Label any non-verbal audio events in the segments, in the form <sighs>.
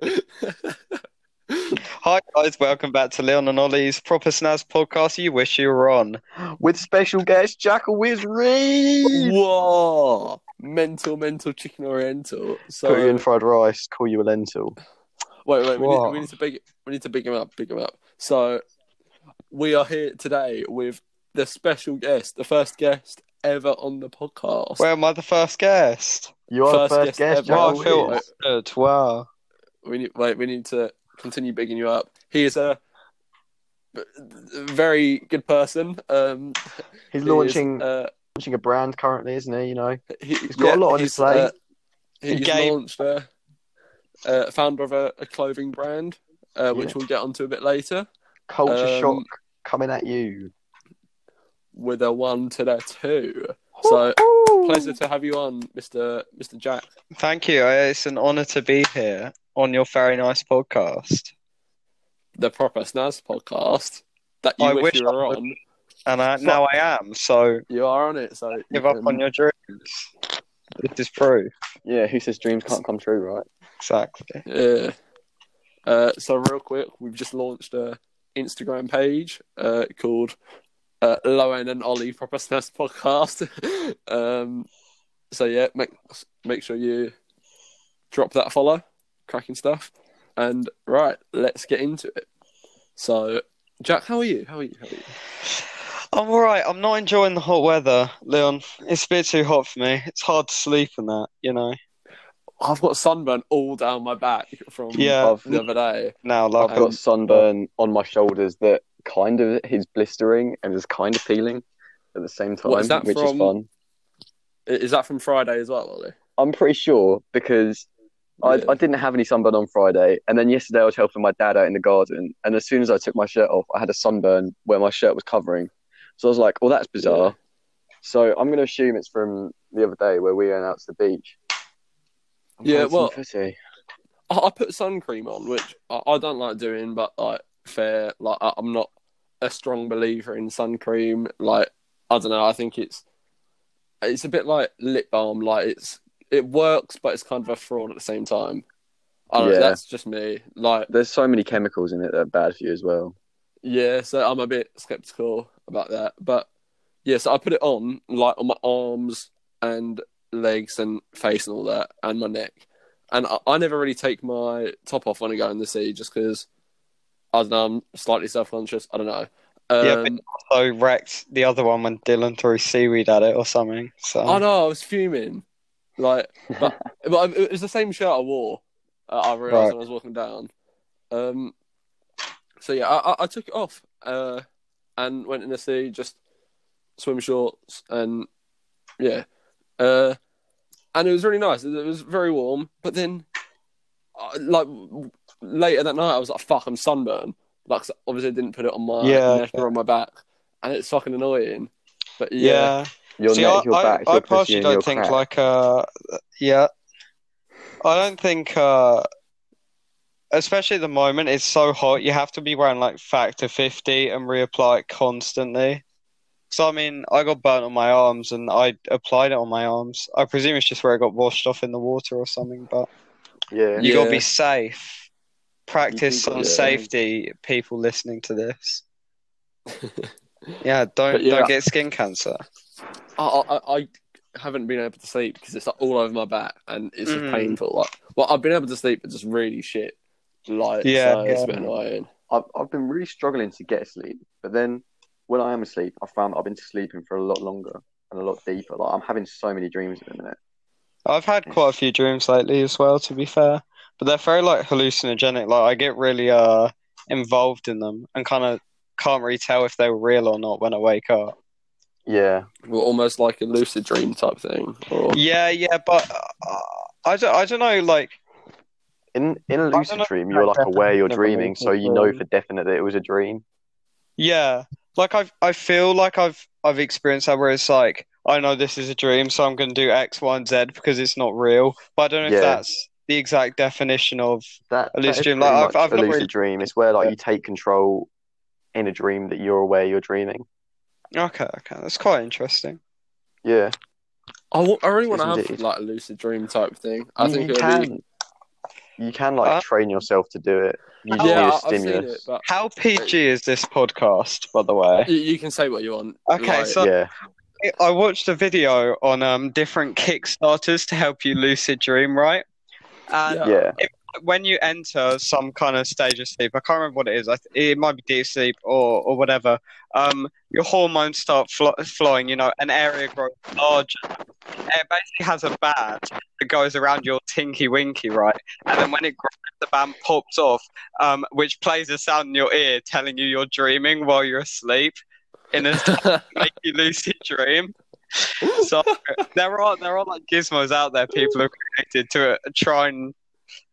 <laughs> Hi guys, welcome back to Leon and Ollie's Proper Snaz podcast. You wish you were on. With special guest Jackal Wiz Reed. Whoa! Mental, mental chicken oriental. So Put you in um, fried rice, call you a lentil. wait, wait. We need, we need to big. We need to big him up. Big him up. So we are here today with the special guest, the first guest ever on the podcast. Where am I the first guest? You are First the first guest guest, ever. Wow, Jackal oh, I feel Wiz. honoured. Wow. We need wait. We need to continue bigging you up. He is a very good person. Um, He's he is, launching uh, launching a brand currently, isn't he? You know, he, He's got a lot on his plate. uh, he's Gabe- launched a, uh, founder of a, a clothing brand, uh, which Yeah. we'll get onto a bit later. culture Um, shock coming at you. With a one to the two. So pleasure to have you on, Mister Mister Jack. Thank you. Uh, It's an honour to be here on your very nice podcast. the proper Snaz podcast that you I wish, wish you were I on. And I, now I am, so You are on it, so give up can- on your dreams. This is proof. Yeah, who says dreams can't come true, right? Exactly. Yeah. Uh, so real quick, we've just launched a Instagram page uh, called uh, Lowen and Ollie Proper Snaz Podcast. <laughs> um, so yeah, make make sure you drop that follow, cracking stuff. And right, let's get into it. So, Jack, how are you? How are you? How are you? I'm alright. I'm not enjoying the hot weather, Leon. It's a bit too hot for me. It's hard to sleep in that, you know. I've got sunburn all down my back from Yeah. The other day. Now, I've got um, sunburn on my shoulders that kind of is blistering and is kind of peeling at the same time, is that which from? is fun. Is that from Friday as well, Ollie? I'm pretty sure because I, Yeah. I didn't have any sunburn on Friday, and then yesterday I was helping my dad out in the garden, and as soon as I took my shirt off, I had a sunburn where my shirt was covering. So I was like, "Well, that's bizarre." So I'm going to assume it's from the other day where we went out to the beach. I'm Yeah, well- footy. I, I put sun cream on, which I, I don't like doing, but like fair, like I, I'm not a strong believer in sun cream. Like I don't know, I think it's it's a bit like lip balm. Like it's it works, but it's kind of a fraud at the same time. I don't know, Yeah. that's just me. Like there's so many chemicals in it that are bad for you as well. yeah, so I'm a bit skeptical about that. But yeah, so I put it on like on my arms and legs and face and all that, and my neck. And I, I never really take my top off when I go in the sea, just because I don't know, I'm slightly self conscious. I don't know. Um, Yeah, but- so wrecked the other one when Dylan threw seaweed at it or something. So I know I was fuming, like, <laughs> but, but it was the same shirt I wore. Uh, I realized Right. when I was walking down. Um, so yeah, I, I, I took it off uh, and went in the sea, just swim shorts, and yeah, uh, and it was really nice. It was very warm, but then, uh, like later that night, I was like, "Fuck, I'm sunburned." Like, obviously, I didn't put it on my Yeah. neck or on my back, and it's fucking annoying. But yeah. yeah, Your See, neck, I, your I, back, I your pussy, personally don't think crack. like uh yeah. I don't think uh especially at the moment it's so hot you have to be wearing like factor 50 and reapply it constantly. So I mean I got burnt on my arms and I applied it on my arms. I presume it's just where it got washed off in the water or something, but yeah. you gotta be safe. Practice You on yeah. safety, people listening to this. <laughs> Yeah, don't yeah. don't get skin cancer. I, I, I haven't been able to sleep because it's like all over my back and it's just Mhm. painful. Like, well, I've been able to sleep, but just really shit. Like, Yeah, so it's a yeah. bit annoying. I've I've been really struggling to get asleep, but then when I am asleep, I found that I've been sleeping for a lot longer and a lot deeper. Like I'm having so many dreams at the minute. I've had quite a few dreams lately as well, to be fair, but they're very like hallucinogenic. Like I get really uh involved in them and kind of can't really tell if they were real or not when I wake up. Yeah, Well, almost like a lucid dream type thing. Or Yeah, yeah, but uh, I don't, I don't know. Like, in in a lucid dream, you're like aware you're definition of a dreaming, so you know for definite that it was a dream. yeah, like I've I feel like I've I've experienced that where it's like I know this is a dream, so I'm going to do X, Y, and Z because it's not real. But I don't know Yeah. if that's the exact definition of That, A that lucid is dream, like, I've- much I've a lucid really- dream. It's where like Yeah. you take control in a dream that you're aware you're dreaming. Okay, okay, that's quite interesting. Yeah, I, I really want to Yes, have indeed. like a lucid dream type thing. I You- think you it would be. can. you can like Uh, train yourself to do it. You just Yeah, need yeah, a I- I've seen it, stimulus. but How PG is this podcast, by the way? you, you can say what you want. Okay, Like, so- yeah, I watched a video on um different Kickstarters to help you lucid dream, right? And Yeah. yeah, when you enter some kind of stage of sleep, I can't remember what it is. I th- it might be deep sleep or or whatever. Um, your hormones start flo- flowing. You know, an area grows larger. It basically has a band that goes around your tinky winky, right? And then when it grows, the band pops off, um, which plays a sound in your ear telling you you're dreaming while you're asleep. In a <laughs> make you lucid dream. So <laughs> there are there are like gizmos out there people have created to uh, try and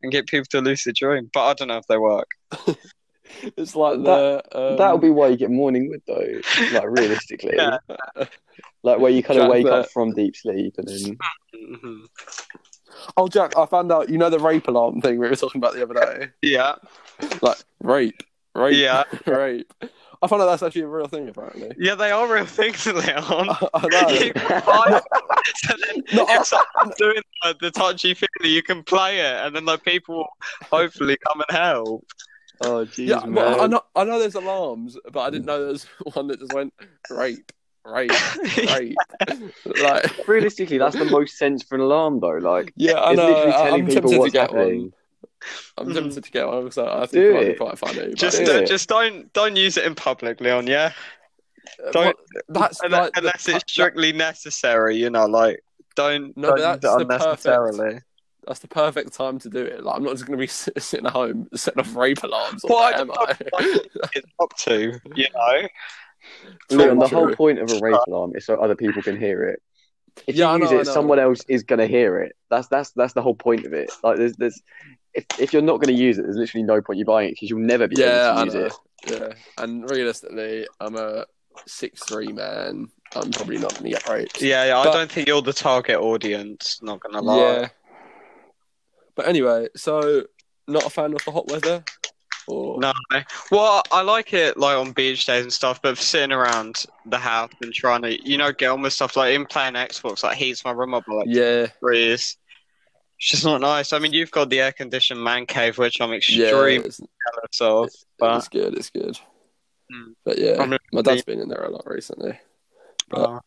and get people to lucid dream, but I don't know if they work. <laughs> it's like the um, that'll be why you get morning wood though. Like <laughs> realistically, Yeah. <laughs> like where you kind of Jack, wake the- up from deep sleep and then Mhm. Oh, Jack, I found out. You know the rape alarm thing we were talking about the other day. Yeah, Like rape, rape, yeah, rape. I found out that's actually a real thing. Apparently. yeah. They are real things, Leon. <laughs> I know. You can buy so then <laughs> No, I- if someone's doing like, the touchy feely, you can play it, and then like people will hopefully come and help. oh jeez, Yeah, man. but I know, I know there's alarms, but I didn't know there was <laughs> one that just went rape, rape, rape. like, Realistically, that's the most sense for an alarm though. Like yeah, I it's know. literally I- telling I'm people tempted to what's get happening. one. I'm tempted to get one because I I think Do it might be quite funny. just, Yeah. uh, just don't, don't use it in public, Leon. Yeah, Uh, don't- what- that's <laughs> unless, like unless per- it's strictly necessary. You know, like don't, No, don't use that's it the perfect- that's the perfect time to do it. Like, I'm not just going to be <laughs> sitting at home setting off rape alarms. Well, Or I am <laughs> I? It's up to you know. Leon, the whole point of a rape alarm is so other people can hear it. If Yeah, I you use know, it, someone else is going to hear it. That's that's that's the whole point of it. Like, there's there's if if you're not going to use it, there's literally no point you buying it because you'll never be yeah, able to know. use it. Yeah, and realistically, I'm a six three man. I'm probably not going to get raped. Yeah, yeah. I don't think you're the target audience. Not gonna lie. Yeah. But anyway, so not a fan of the hot weather, or No. Well, I like it like on beach days and stuff, but sitting around the house and trying to, you know, get on with stuff like in playing Xbox, like heats my room up by like yeah, degrees. It's just not nice. I mean, you've got the air conditioned man cave, which I'm yeah, extremely it's, jealous of. it's, but- it's good, it's good. Hmm. But yeah, I'm my dad's been in there a lot recently. Uh,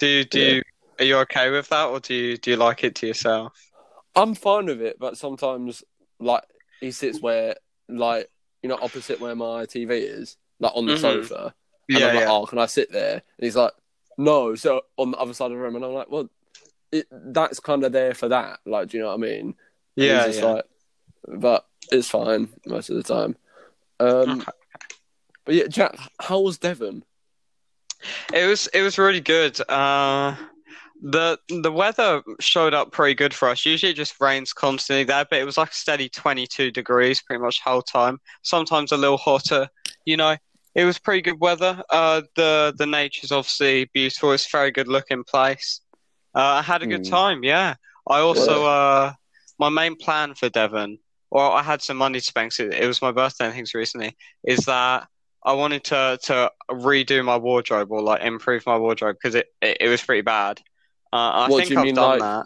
do do Yeah. you, are you okay with that, or do you do you like it to yourself? I'm fine with it, but sometimes like he sits where like you know opposite where my TV is, like on the Mhm. sofa, and Yeah, I'm like, yeah. oh, can I sit there? And he's like, no, so on the other side of the room, and I'm like, well, it, that's kind of there for that, like, do you know what I mean? Yeah, yeah. like, but it's fine most of the time. Um, but yeah, Jack, how was Devon? It was it was really good. Uh, the the weather showed up pretty good for us. Usually it just rains constantly there, but it was like a steady 22 degrees pretty much the whole time. Sometimes a little hotter. You know, it was pretty good weather. Uh, the the nature's obviously beautiful. It's a very good looking place. Uh, I had a good Hmm. time. Yeah. I also uh, my main plan for Devon, or I had some money to spend. 'cause It, was my birthday and things recently. Is that I wanted to to redo my wardrobe or like improve my wardrobe because it, it, it was pretty bad. Uh, I What, do think you I've mean, done like, that.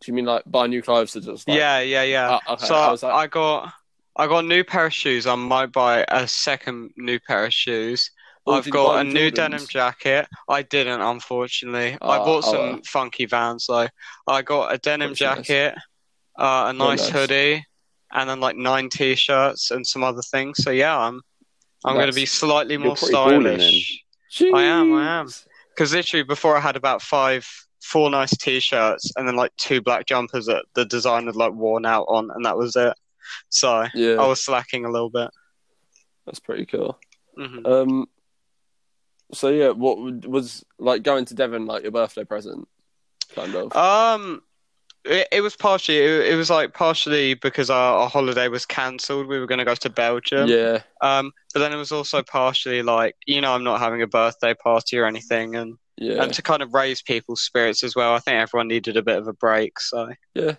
Do you mean like buy new clothes to just like, yeah, yeah, yeah. Ah, okay, so? I got I got a new pair of shoes. I might buy a second new pair of shoes. Or I've got a new Jordans? denim jacket. I didn't, unfortunately. I Ah, bought oh some well. funky Vans though. I got a denim That's nice. jacket, uh, a nice nice. hoodie, and then like nine t-shirts and some other things. So yeah, I'm I'm going to be slightly You're more pretty balling then. stylish. I am, I am. Because literally before I had about five, four nice t-shirts and then like two black jumpers that the design had like worn out on, and that was it. So Yeah, I was slacking a little bit. that's pretty cool. hmm Um, so yeah, what was like going to Devon like your birthday present, kind of? Um, it, it was partially it, it was like partially because our, our holiday was cancelled. We were going to go to Belgium. yeah, Um, but then it was also partially like you know I'm not having a birthday party or anything, and yeah, and to kind of raise people's spirits as well. I think everyone needed a bit of a break, so. yeah.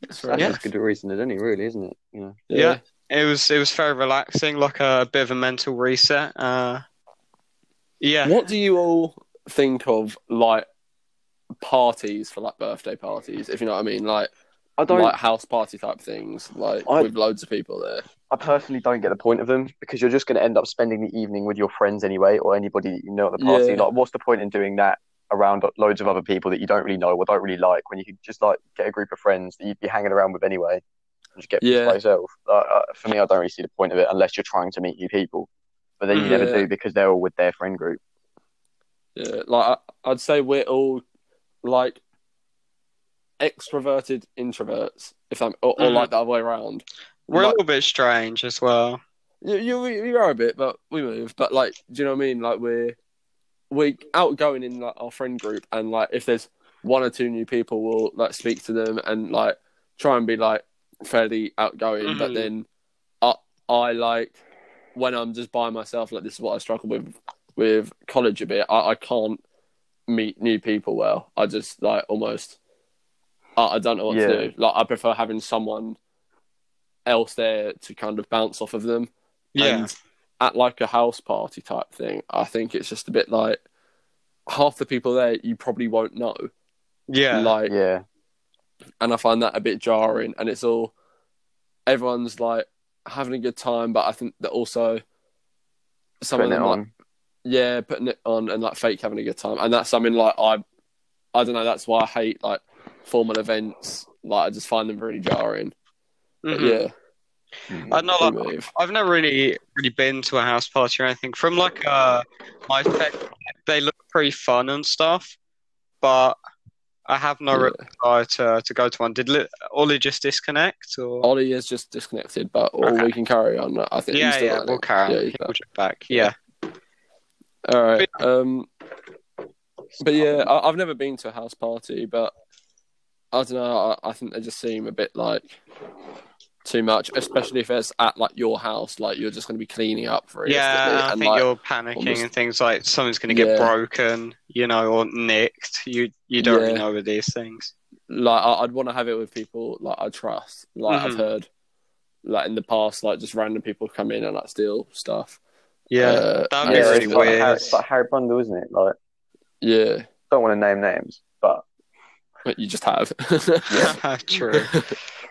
That's That's Yeah. as good a reason as any, really, isn't it? You know. Yeah. It was it was very relaxing, like a bit of a mental reset. Uh, yeah. What do you all think of like parties for like birthday parties? If you know what I mean, like I don't. like house party type things, like I- with loads of people there. I personally don't get the point of them because you're just going to end up spending the evening with your friends anyway, or anybody that you know at the party. Yeah. Like, what's the point in doing that around loads of other people that you don't really know or don't really like when you could just like get a group of friends that you'd be hanging around with anyway and just get Yeah. by yourself? Like, uh, for me, I don't really see the point of it unless you're trying to meet new people, but then you never Yeah. do because they're all with their friend group. Yeah, like I, I'd say we're all like extroverted introverts, if I'm or, or Mhm. like the other way around. We're a Like- little bit strange as well. You, you you are a bit, but we move. But like, do you know what I mean? Like we're we outgoing in like our friend group, and like if there's one or two new people, we'll like speak to them and like try and be like fairly outgoing. But Mhm. then I I like when I'm just by myself. Like this is what I struggle with with college a bit. I, I can't meet new people well. I just like almost I, I don't know what Yeah. to do. Like I prefer having someone else there to kind of bounce off of them. Yeah. And at like a house party type thing, I think it's just a bit like half the people there you probably won't know. yeah. Like, Yeah, and I find that a bit jarring. And it's all everyone's like having a good time, but I think that also some putting of it them, like, yeah, putting it on and like fake having a good time, and that's something like I, I don't know. That's why I hate like formal events. Like I just find them really jarring. But Mhm. yeah, I know, like, I've never really really been to a house party or anything. From like uh my tech, they look pretty fun and stuff, but I have no Yeah. desire to to go to one. Did Li- Ollie just disconnect or? Ollie is just disconnected, but or Okay. we can carry on. I think. yeah, still yeah, we'll carry on. Yeah, We'll back. check back. Yeah. All right. Um, but yeah, I, I've never been to a house party, but I don't know. I, I think they just seem a bit like too much, especially if it's at like your house. Like you're just going to be cleaning up for it. Yeah, I and think like, you're panicking almost- and things like something's going to get Yeah. broken, you know, or nicked. You you don't really know with these things. like I- I'd want to have it with people like I trust. Like I've Mhm. heard, like in the past, like just random people come in and like steal stuff. Yeah, Uh, that'd and be Yeah, it's really it's just like, weird. Harry, it's like Harry Bundle, isn't it? Like, Yeah, don't want to name names, but but you just have. <laughs> <laughs> True.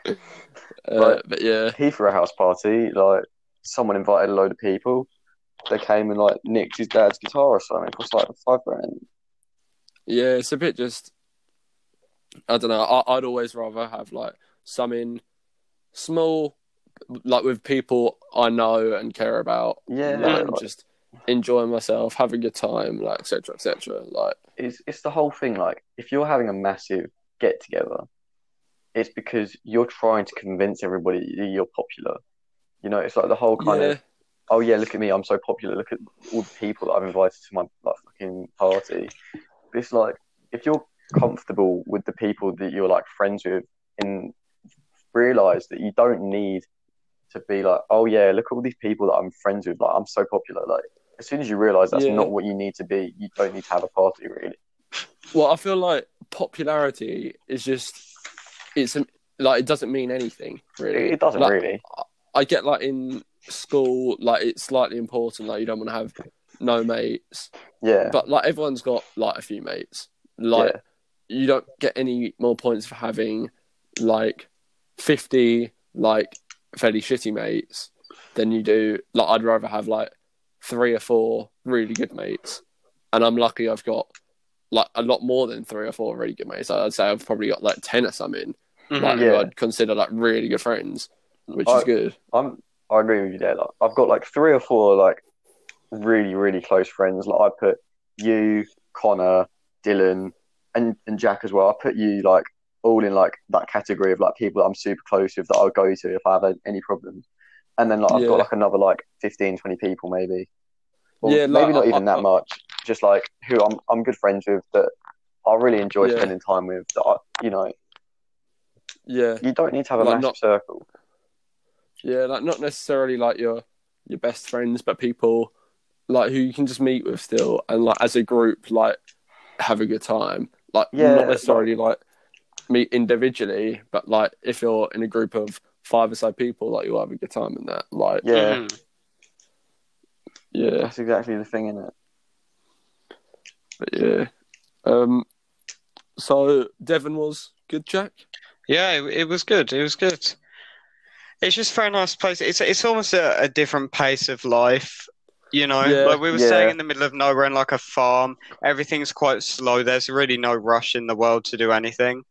<laughs> uh. But yeah, he threw a house party. Like, someone invited a load of people. They came and like nicked his dad's guitar or something. It cost like five grand. yeah, it's a bit just. I don't know. I, I'd always rather have like something small, like with people I know and care about. Yeah, like, like, just enjoying myself, having a good time, like etc. etc. Like it's it's the whole thing. Like, if you're having a massive get together, it's because you're trying to convince everybody you're popular. You know, it's like the whole kind yeah, of oh yeah, look at me, I'm so popular. Look at all the people that I've invited to my like fucking party. But it's like if you're comfortable with the people that you're like friends with, and realize that you don't need to be like, oh yeah, look at all these people that I'm friends with. Like I'm so popular. Like as soon as you realize that's Yeah. not what you need to be, you don't need to have a party really. Well, I feel like popularity is just it's like it doesn't mean anything really. It, doesn't Like, really. I get like in school, like it's slightly important. Like you don't want to have no mates, Yeah. but like everyone's got like a few mates. Like yeah. you don't get any more points for having like fifty like fairly shitty mates than you do. Like I'd rather have like three or four really good mates, and I'm lucky I've got like a lot more than three or four really good mates. I'd say I've probably got like ten or something, Mhm. like who Yeah. I'd consider like really good friends, which I- is good. I'm I agree with you there. Like, I've got like three or four like really really close friends. Like I put you, Connor, Dylan, and and Jack as well. I put you like all in like that category of like people that I'm super close with that I'll go to if I have any problems. And then like I've Yeah. got like another like 15, 20 people maybe. Or Yeah, maybe like, not I- even I- that much. Just like who I'm I'm good friends with that I really enjoy Yeah. spending time with. That I, you know, Yeah, you don't need to have a Like, massive not- circle. yeah, like not necessarily like your your best friends, but people like who you can just meet with still, and like as a group, like have a good time. Like Yeah, not necessarily like meet individually, but like if you're in a group of five or so people, like you'll have a good time in that. Like Yeah, Mhm. yeah, that's exactly the thing, isn't it? but yeah. Um, so Devon was good, Jack. Yeah, it, it was good. It was good. It's just a very nice place. It's it's almost a, a different pace of life, you know. Yeah, like we were yeah. staying in the middle of nowhere in like a farm. Everything's quite slow. There's really no rush in the world to do anything.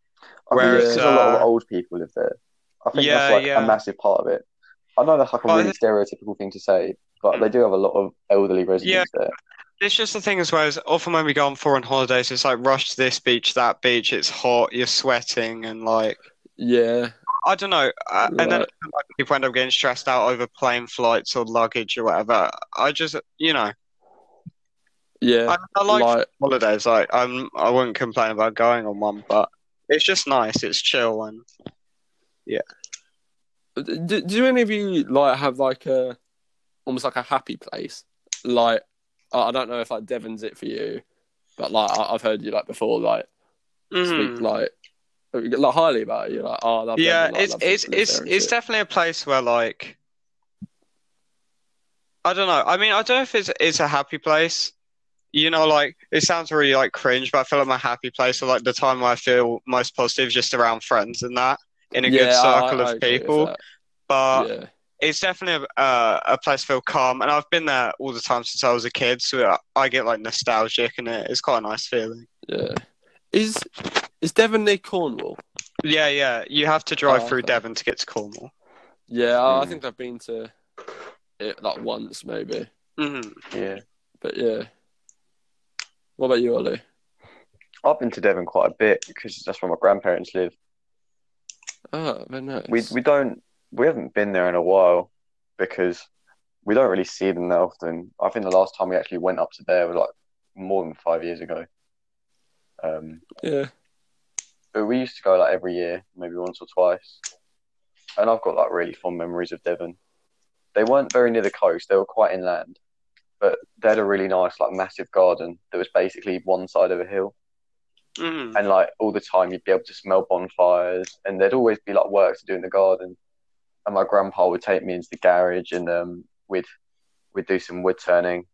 I mean, Whereas, there's a lot of uh, old people live there. I think Yeah, that's like yeah. a massive part of it. I know that's like a But really stereotypical thing to say, but they do have a lot of elderly residents there. It's just the thing as well as often when we go on foreign holidays, it's like rush to this beach, that beach. It's hot, you're sweating, and like Yeah, I don't know. Uh, and then Right. like, people end up getting stressed out over plane flights or luggage or whatever. I just, you know, yeah. I, I like like holidays. Like I'm, I wouldn't complain about going on one, but it's just nice. It's chill and yeah. do, do any of you like have like a almost like a happy place? Like I I don't know if like Devon's it for you, but like I, I've heard you like before like Mhm. speak like like highly about it. You're like oh I love yeah, Devon, like, it's love it's it's it's shit. definitely a place where like I don't know. I mean, I don't know if it's it's a happy place. You know, like it sounds really like cringe, but I feel like my happy place or like the time where I feel most positive is just around friends and that in a good Yeah, I- circle I of agree people. But yeah, it's definitely a, uh, a place to feel calm, and I've been there all the time since I was a kid, so I, I get like nostalgic, and it, it's quite a nice feeling. yeah. Is is Devon near Cornwall? Yeah, yeah. You have to drive Oh, through okay. Devon to get to Cornwall. Yeah, I I Hmm. think I've been to it like once maybe, hmm Yeah. but yeah. What about you, Ollie? I've been to Devon quite a bit because that's where my grandparents live. Oh, very nice. We we don't we haven't been there in a while because we don't really see them that often. I think the last time we actually went up to there was like more than five years ago. Um, yeah, but we used to go like every year, maybe once or twice. And I've got like really fond memories of Devon. They weren't very near the coast; they were quite inland, but they had a really nice, like, massive garden that was basically one side of a hill. hmm and like all the time you'd be able to smell bonfires and there'd always be like work to do in the garden and my grandpa would take me into the garage and um we'd we'd do some wood turning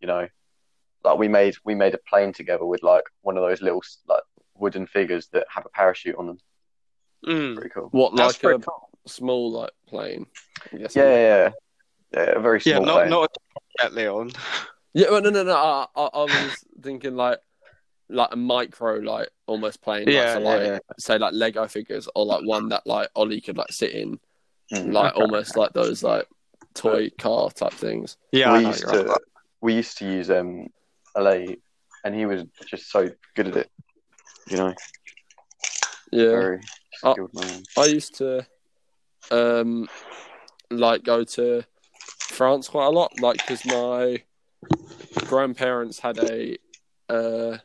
you know like we made we made a plane together with like one of those little like wooden figures that have a parachute on them Mm. pretty cool what That's like a cool. small like plane? Yeah yeah yeah, yeah a very small. Yeah, not plane not a jet, Leon. Yeah, well, no, no, no. I, I, I was thinking like, like a micro, like almost plane. like, Yeah, so, yeah, yeah. say like Lego figures, or like one that like Ollie could like sit in, Mhm. like almost like those like toy car type things. Yeah, I we know used to right. we used to use um a lathe and he was just so good at it you know Yeah, very skilled man I used to, um, like go to France quite a lot, like because my grandparents had a, uh,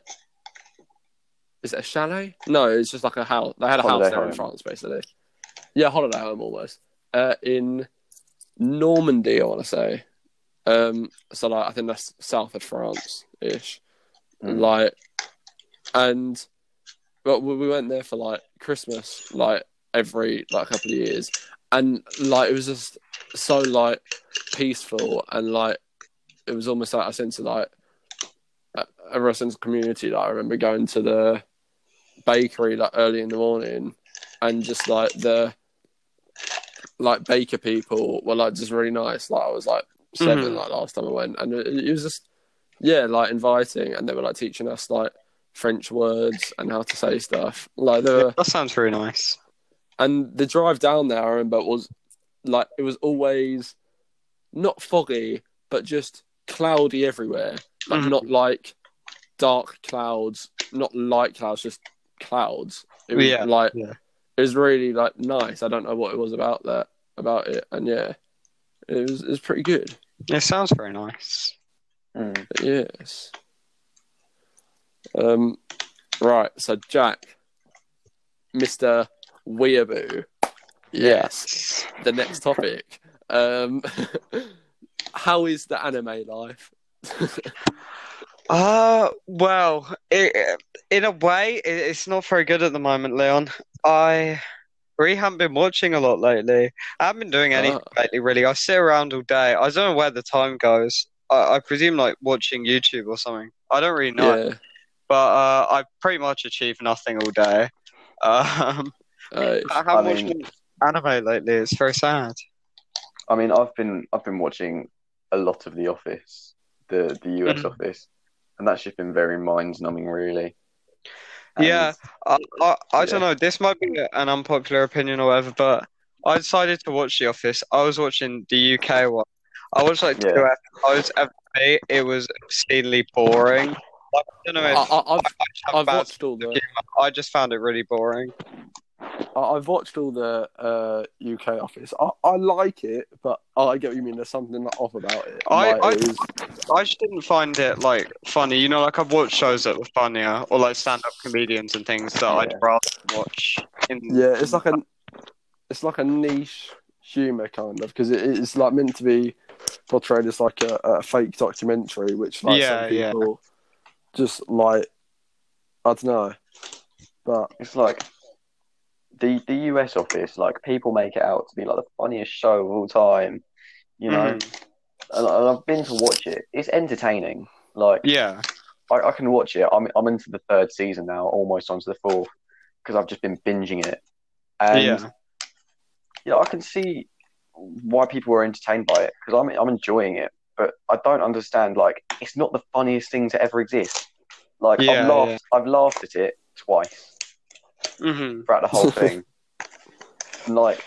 is it a chalet? No, it's just like a house. They had a Holiday house there in. France, basically. Yeah, holiday home almost. Uh, in Normandy, I want to say. Um, so like I think that's south of France ish. Mm. Like, and but we we went there for like Christmas, like every like couple of years, and like it was just so like peaceful and like it was almost like a sense of like a, a sense of community. Like I remember going to the bakery like early in the morning, and just like the like baker people were like just really nice. Like I was like 7 Mhm. like last time I went, and it, it was just yeah like inviting, and they were like teaching us like French words and how to say stuff. Like were, That sounds very nice. and the drive down there, I remember was like it was always not foggy, but just cloudy everywhere. Like Mhm. not like dark clouds, not light clouds, just clouds. It was Yeah, like yeah. It was really like nice. I don't know what it was about that about it, and yeah, it was it was pretty good. It sounds very nice. Mm. Yes. Um. Right. So Jack, Mister Weeaboo. Yes. The next topic. Um. <laughs> how is the anime life? <laughs> Uh, well, it, in a way, it, it's not very good at the moment, Leon. I really haven't been watching a lot lately. I haven't been doing anything Ah. lately, really. I sit around all day. I don't know where the time goes. I, I presume like watching YouTube or something. I don't really know. Yeah. But uh, I pretty much achieve nothing all day. <laughs> Um, Uh, I I haven't watched mean- anime lately. It's very sad. I mean, I've been I've been watching a lot of The Office, the the US Mhm. Office, and that's just been very mind numbing, really. And- Yeah, I, I, I Yeah. don't know. This might be an unpopular opinion or whatever, but I decided to watch The Office. I was watching the UK one. I watched like two Yeah. episodes. And for me, it was obscenely boring. Like, I don't know I, if I, I've I just I've watched all the I just found it really boring. I- I've watched all the uh, UK Office. I, I like it, but I get what you mean. There's something like off about it. I- Like, I- it is- I just didn't find it like funny. You know, like I've watched shows that were funnier, or like stand-up comedians and things that I'd rather watch. In yeah, it's like a it's like a niche humor kind of because it, it's like meant to be portrayed as like a, a fake documentary, which like Yeah, some yeah. just like I don't know, but It's like the the US office, like people make it out to be like the funniest show of all time, you know. Mhm. And, and I've been to watch it. It's entertaining. Like Yeah, I, I can watch it. I'm I'm into the third season now, almost onto the fourth, because I've just been binging it. And yeah, yeah, I can see why people are entertained by it because I'm I'm enjoying it, but I don't understand. Like, it's not the funniest thing to ever exist. Like, Yeah, I've laughed, I've laughed at it twice hmm throughout the whole <laughs> thing. And, like,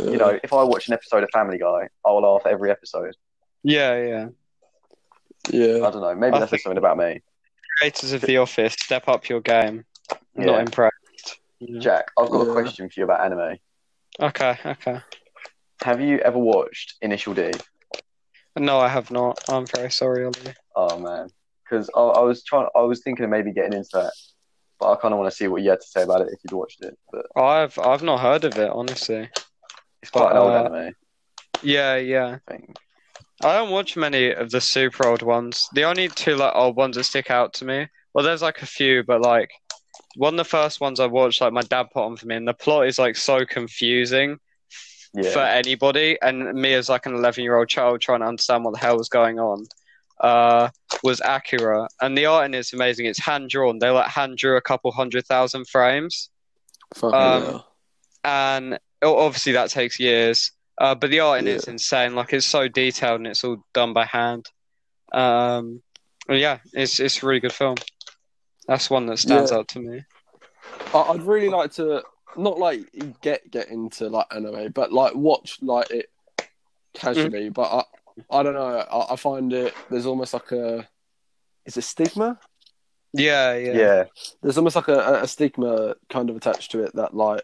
you know, if I watch an episode of Family Guy, I'll laugh every episode. yeah, yeah. yeah, I don't know. Maybe I that's something about me. Creators of The Office, step up your game. Yeah. Not impressed. Yeah. Jack, I've got Yeah. a question for you about anime. Okay, okay. Have you ever watched Initial D? No, I have not. I'm very sorry, Ollie. Oh man, because I, I was trying. I was thinking of maybe getting into that, but I kind of want to see what you had to say about it if you'd watched it. But I've I've not heard of it, honestly. it's quite an old uh, anime Yeah, yeah. thing. I don't watch many of the super old ones. The only two like old ones that stick out to me. Well, there's like a few, but like one of the first ones I watched, like my dad put on for me, and the plot is like so confusing Yeah, for anybody, and me as like an 11 year old child trying to understand what the hell was going on. Uh, was Akira, and the art in it's amazing. It's hand drawn. They like hand drew a couple hundred thousand frames. Fucking um, and obviously that takes years. Uh, but the art in Yeah. it's insane. Like it's so detailed and it's all done by hand. Um, yeah, it's it's a really good film. That's one that stands Yeah. out to me. I'd really like to not like get get into like anime, but like watch like it casually. Mm. But I I don't know. I, I find it there's almost like a is it stigma? Yeah, yeah, yeah, There's almost like a, a stigma kind of attached to it that like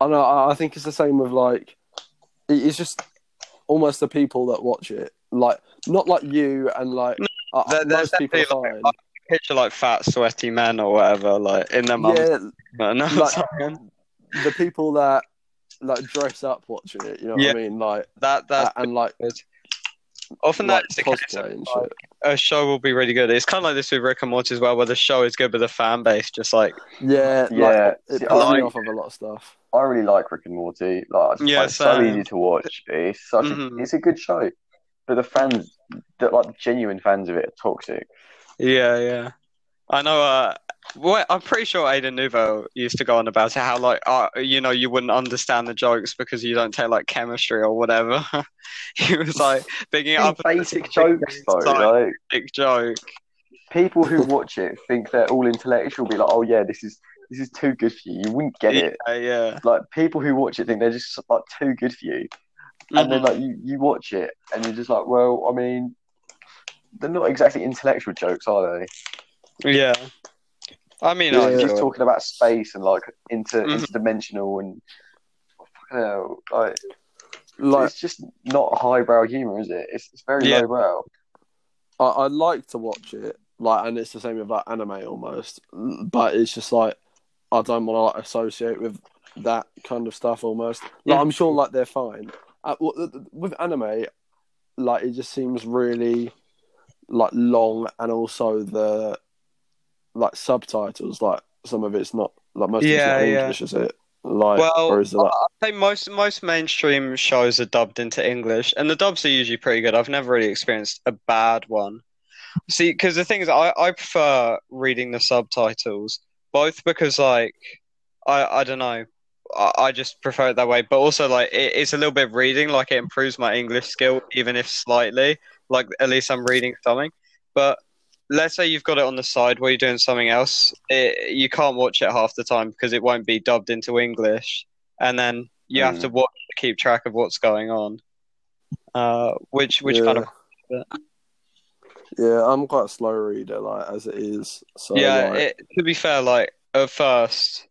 I don't know. I, I think it's the same with like it's just almost the people that watch it. Like not like you and like uh, there- there's most people are definitely, fine. Picture like fat, sweaty men or whatever, like in their mum's. yeah, No, no, like- <laughs> the people that like dress up watching it. You know Yeah. what I mean? Like that that's and like often like that's the case. like. A show will be really good. It's kind of like this with Rick and Morty as well, where the show is good, but the fan base just like Yeah, Yeah, Like, it see, puts I me off of a lot of stuff. I really like Rick and Morty. Like, Yeah, it's so easy to watch. It's such Mhm. a, it's a good show, but the fans, that like the genuine fans of it, are toxic. Yeah, yeah. I know. Uh, well, I'm pretty sure Aiden Nouveau used to go on about it. How like, uh, you know, you wouldn't understand the jokes because you don't take like chemistry or whatever. <laughs> he was like picking up basic jokes though. Like big joke. people who watch it think they're all intellectual. Be like, oh yeah, this is this is too good for you. You wouldn't get it. Yeah, yeah. Like people who watch it think they're just like too good for you, and then Mhm. like you you watch it and you're just like, well, I mean, they're not exactly intellectual jokes, are they? Yeah. I mean, Yeah. I They're just talking about space and like inter Mhm. interdimensional and fucking hell, like Like it's just not highbrow humor, is it? It's, it's very Yeah. lowbrow. I, I like to watch it, like, and it's the same with like anime almost, but it's just like I don't want to like associate with that kind of stuff almost. Like, Yeah. I'm sure like they're fine. Uh, with anime, like it just seems really like long, and also the like subtitles, like some of it's not like most Yeah, of it's not English, is it? Like, Well, or is it like, I think most most mainstream shows are dubbed into English, and the dubs are usually pretty good. I've never really experienced a bad one. See, because the thing is, I, I prefer reading the subtitles, both because like I I don't know, I, I just prefer it that way. But also, like, it, it's a little bit of reading. Like, it improves my English skill, even if slightly. Like, at least I'm reading something. But let's say you've got it on the side while you're doing something else. It, you can't watch it half the time because it won't be dubbed into English, and then you have Mm. to watch to keep track of what's going on. Uh, which which kind of Yeah, I'm quite a slow reader, like as it is. So yeah. like, It, to be fair, like at first,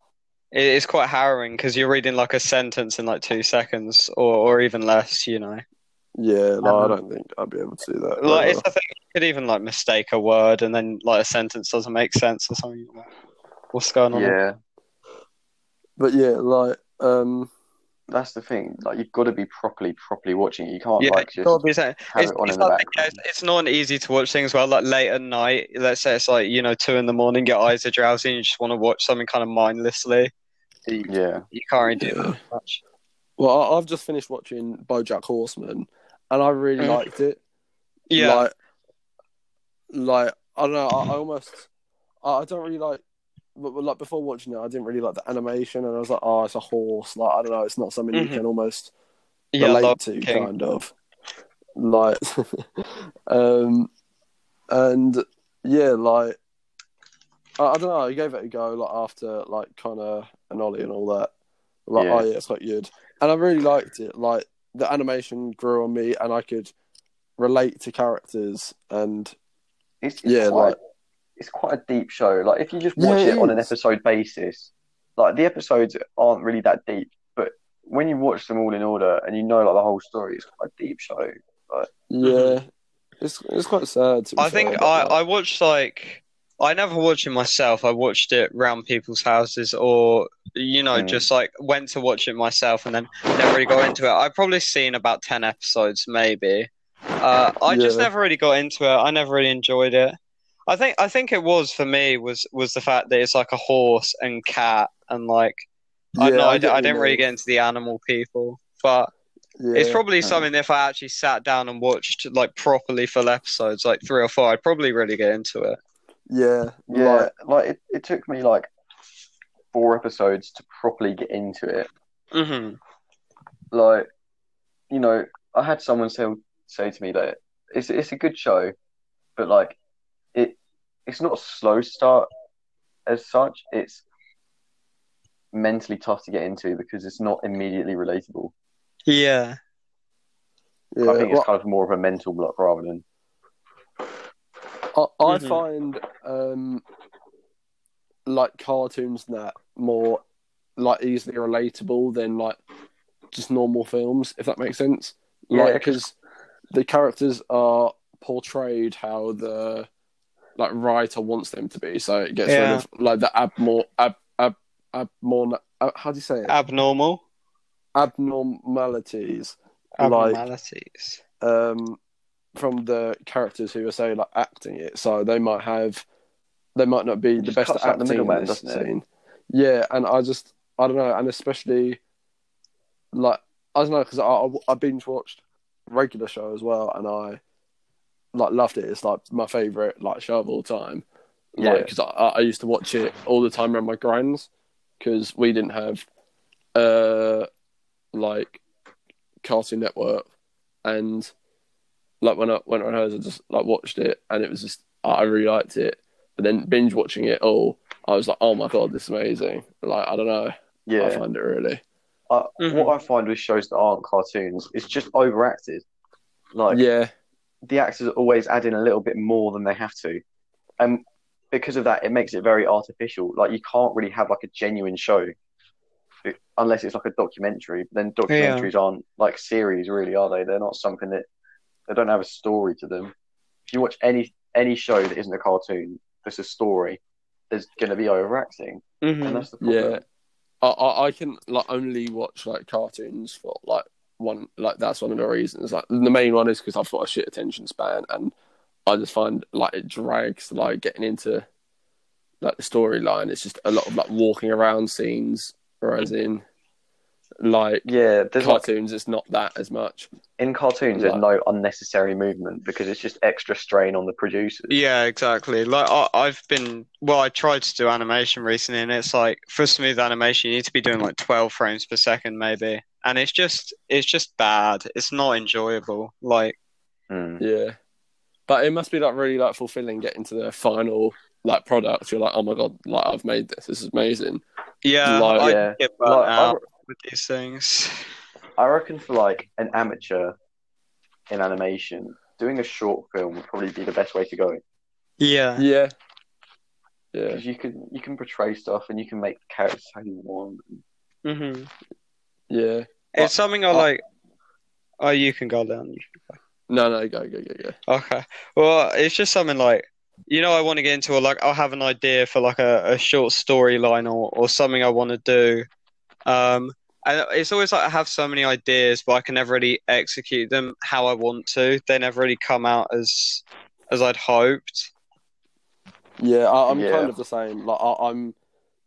it, it's quite harrowing because you're reading like a sentence in like two seconds or or even less. You know. Yeah, like, I Um, don't think I'd be able to do that. Like it's ever. the thing, you could even like mistake a word and then like a sentence doesn't make sense or something. You're like, What's going on? Yeah, But yeah, like um, that's the thing. Like you've got to be properly, properly watching it. You can't Yeah, like just gotta be saying- have It's, it on it's in the like- background. yeah, it's- it's not an easy to watch thing as well. Like late at night, let's say it's like you know two in the morning, your eyes are drowsy, and you just want to watch something kind of mindlessly. You, Yeah, you can't really do Yeah. that much. well, I've just finished watching BoJack Horseman, and I really Mm. liked it. <laughs> Yeah, Like, like I don't know. I, I almost, I, I don't really like. Like before watching it, I didn't really like the animation, and I was like, "Oh, it's a horse." Like I don't know, it's not something you Mhm. can almost yeah, relate to, King. kind of. Like, <laughs> um, and yeah, like I, I don't know. I gave it a go, like after like Connor and Ollie and all that. Like, Yeah. oh yeah, it's quite good, and I really liked it. Like the animation grew on me, and I could relate to characters, and it's, it's Yeah, quite, like- it's quite a deep show. Like if you just Yeah, watch it it on an episode basis, like the episodes aren't really that deep, but when you watch them all in order and you know like the whole story, it's quite a deep show. yeah, mm-hmm. it's it's quite sad. To be I think I, like, I watched like I never watched it myself. I watched it round people's houses or you know, Mm. just like went to watch it myself and then never really got into it. I've probably seen about ten episodes maybe. Uh, I just never really got into it. I never really enjoyed it. I think I think it was for me was was the fact that it's like a horse and cat and like I yeah, know I, get I didn't really get into the animal people, but Yeah. it's probably yeah. something if I actually sat down and watched like properly full episodes, like three or four, I'd probably really get into it. Yeah, Yeah, like, like it, it took me like four episodes to properly get into it. hmm Like, you know, I had someone say say to me that it's it's a good show, but like it it's not a slow start as such. It's mentally tough to get into because it's not immediately relatable. Yeah. yeah. I think well, it's kind of more of a mental block rather than I, I find um like cartoons that more like easily relatable than like just normal films, if that makes sense. Like because the characters are portrayed how the like writer wants them to be, so it gets rid of like the abmor ab ab abmor uh, how do you say it? Abnormal? Abnormalities. Like abnormalities. um, from the characters who are say like acting it. So they might have, they might not be the best at out the acting in this scene. Yeah, and I just I don't know, and especially like I don't know because I, I I binge watched regular show as well, and I like loved it. It's like my favorite like show of all time. Yeah. Like because I, I used to watch it all the time around my grands because we didn't have uh like Cartoon Network and like when I went on hers, I just like watched it and it was just I I really liked it. But then binge watching it all, I was like, oh my god, this is amazing. Like I don't know, yeah, I find it really. I, Mhm. What I find with shows that aren't cartoons is just overacted. Like yeah, the actors always add in a little bit more than they have to, and because of that, it makes it very artificial. Like you can't really have like a genuine show unless it's like a documentary. But then documentaries aren't like series, really, are they? They're not something that they don't have a story to them. If you watch any any show that isn't a cartoon, that's a story. There's going to be overacting, Mhm. and that's the problem. yeah. I, I I can like only watch like cartoons for like one like that's one of the reasons. Like the main one is because I've got a shit attention span and I just find like it drags like getting into like the storyline. It's just a lot of like walking around scenes, whereas in Like Yeah, there's like cartoons, it's not that as much. in cartoons, there's no unnecessary movement because it's just extra strain on the producers. Yeah, exactly. Like I, I've been, well, I tried to do animation recently, and it's like for smooth animation, you need to be doing like 12 frames per second, maybe, and it's just, it's just bad. It's not enjoyable. Like, Mm. Yeah, but it must be like really like fulfilling getting to the final like product. You're like, oh my god, like I've made this. This is amazing. yeah, Like- I Yeah. get burnt Like, I, out with these things. I reckon for like an amateur in animation, doing a short film would probably be the best way to go Yeah, Yeah, yeah, because you can you can portray stuff and you can make the characters how you want. hmm yeah. It's something I I- like. Oh, you can go down. You No, no, go, go, go, go. Okay. Well, it's just something like, you know, I want to get into, or like, I'll have an idea for like a, a short storyline or, or something I want to do. Um, and it's always like I have so many ideas, but I can never really execute them how I want to. They never really come out as as I'd hoped. Yeah, I, I'm Yeah. kind of the same. Like I, I'm,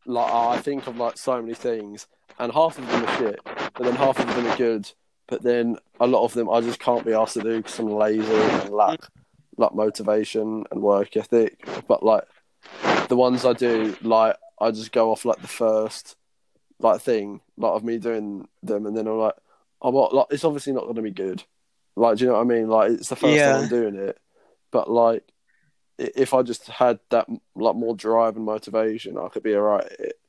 like I think of like so many things, and half of them are shit, but then half of them are good. But then a lot of them I just can't be asked to do because I'm lazy and lack lack motivation and work ethic. But like the ones I do, like I just go off like the first like thing, like of me doing them, and then I'm like, oh, well, like it's obviously not going to be good. Like, do you know what I mean? Like it's the first Yeah. time I'm doing it, but like if I just had that like more drive and motivation, I could be alright at it.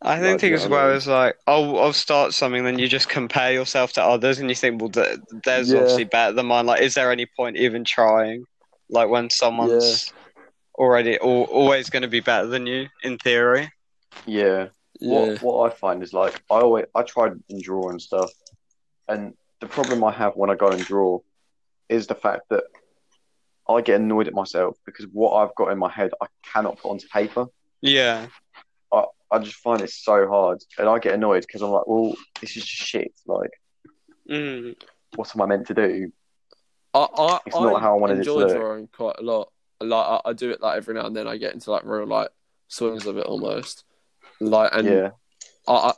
I Like, think do you as know what I well mean? as like, I'll I'll start something, then you just compare yourself to others, and you think, well, th- there's Yeah. obviously better than mine. Like, is there any point even trying? Like when someone's already al always going to be better than you in theory. Yeah. Yeah, What what I find is like I always I tried and draw and stuff, and the problem I have when I go and draw is the fact that I get annoyed at myself because what I've got in my head I cannot put onto paper. Yeah. I I just find it so hard, and I get annoyed because I'm like, well, this is just shit. Like, Mm. what am I meant to do? I, I, It's not how I wanted it to enjoy look. drawing quite a lot. Like I, I do it like every now and then. I get into like real like swings of it almost. Like and yeah, I, I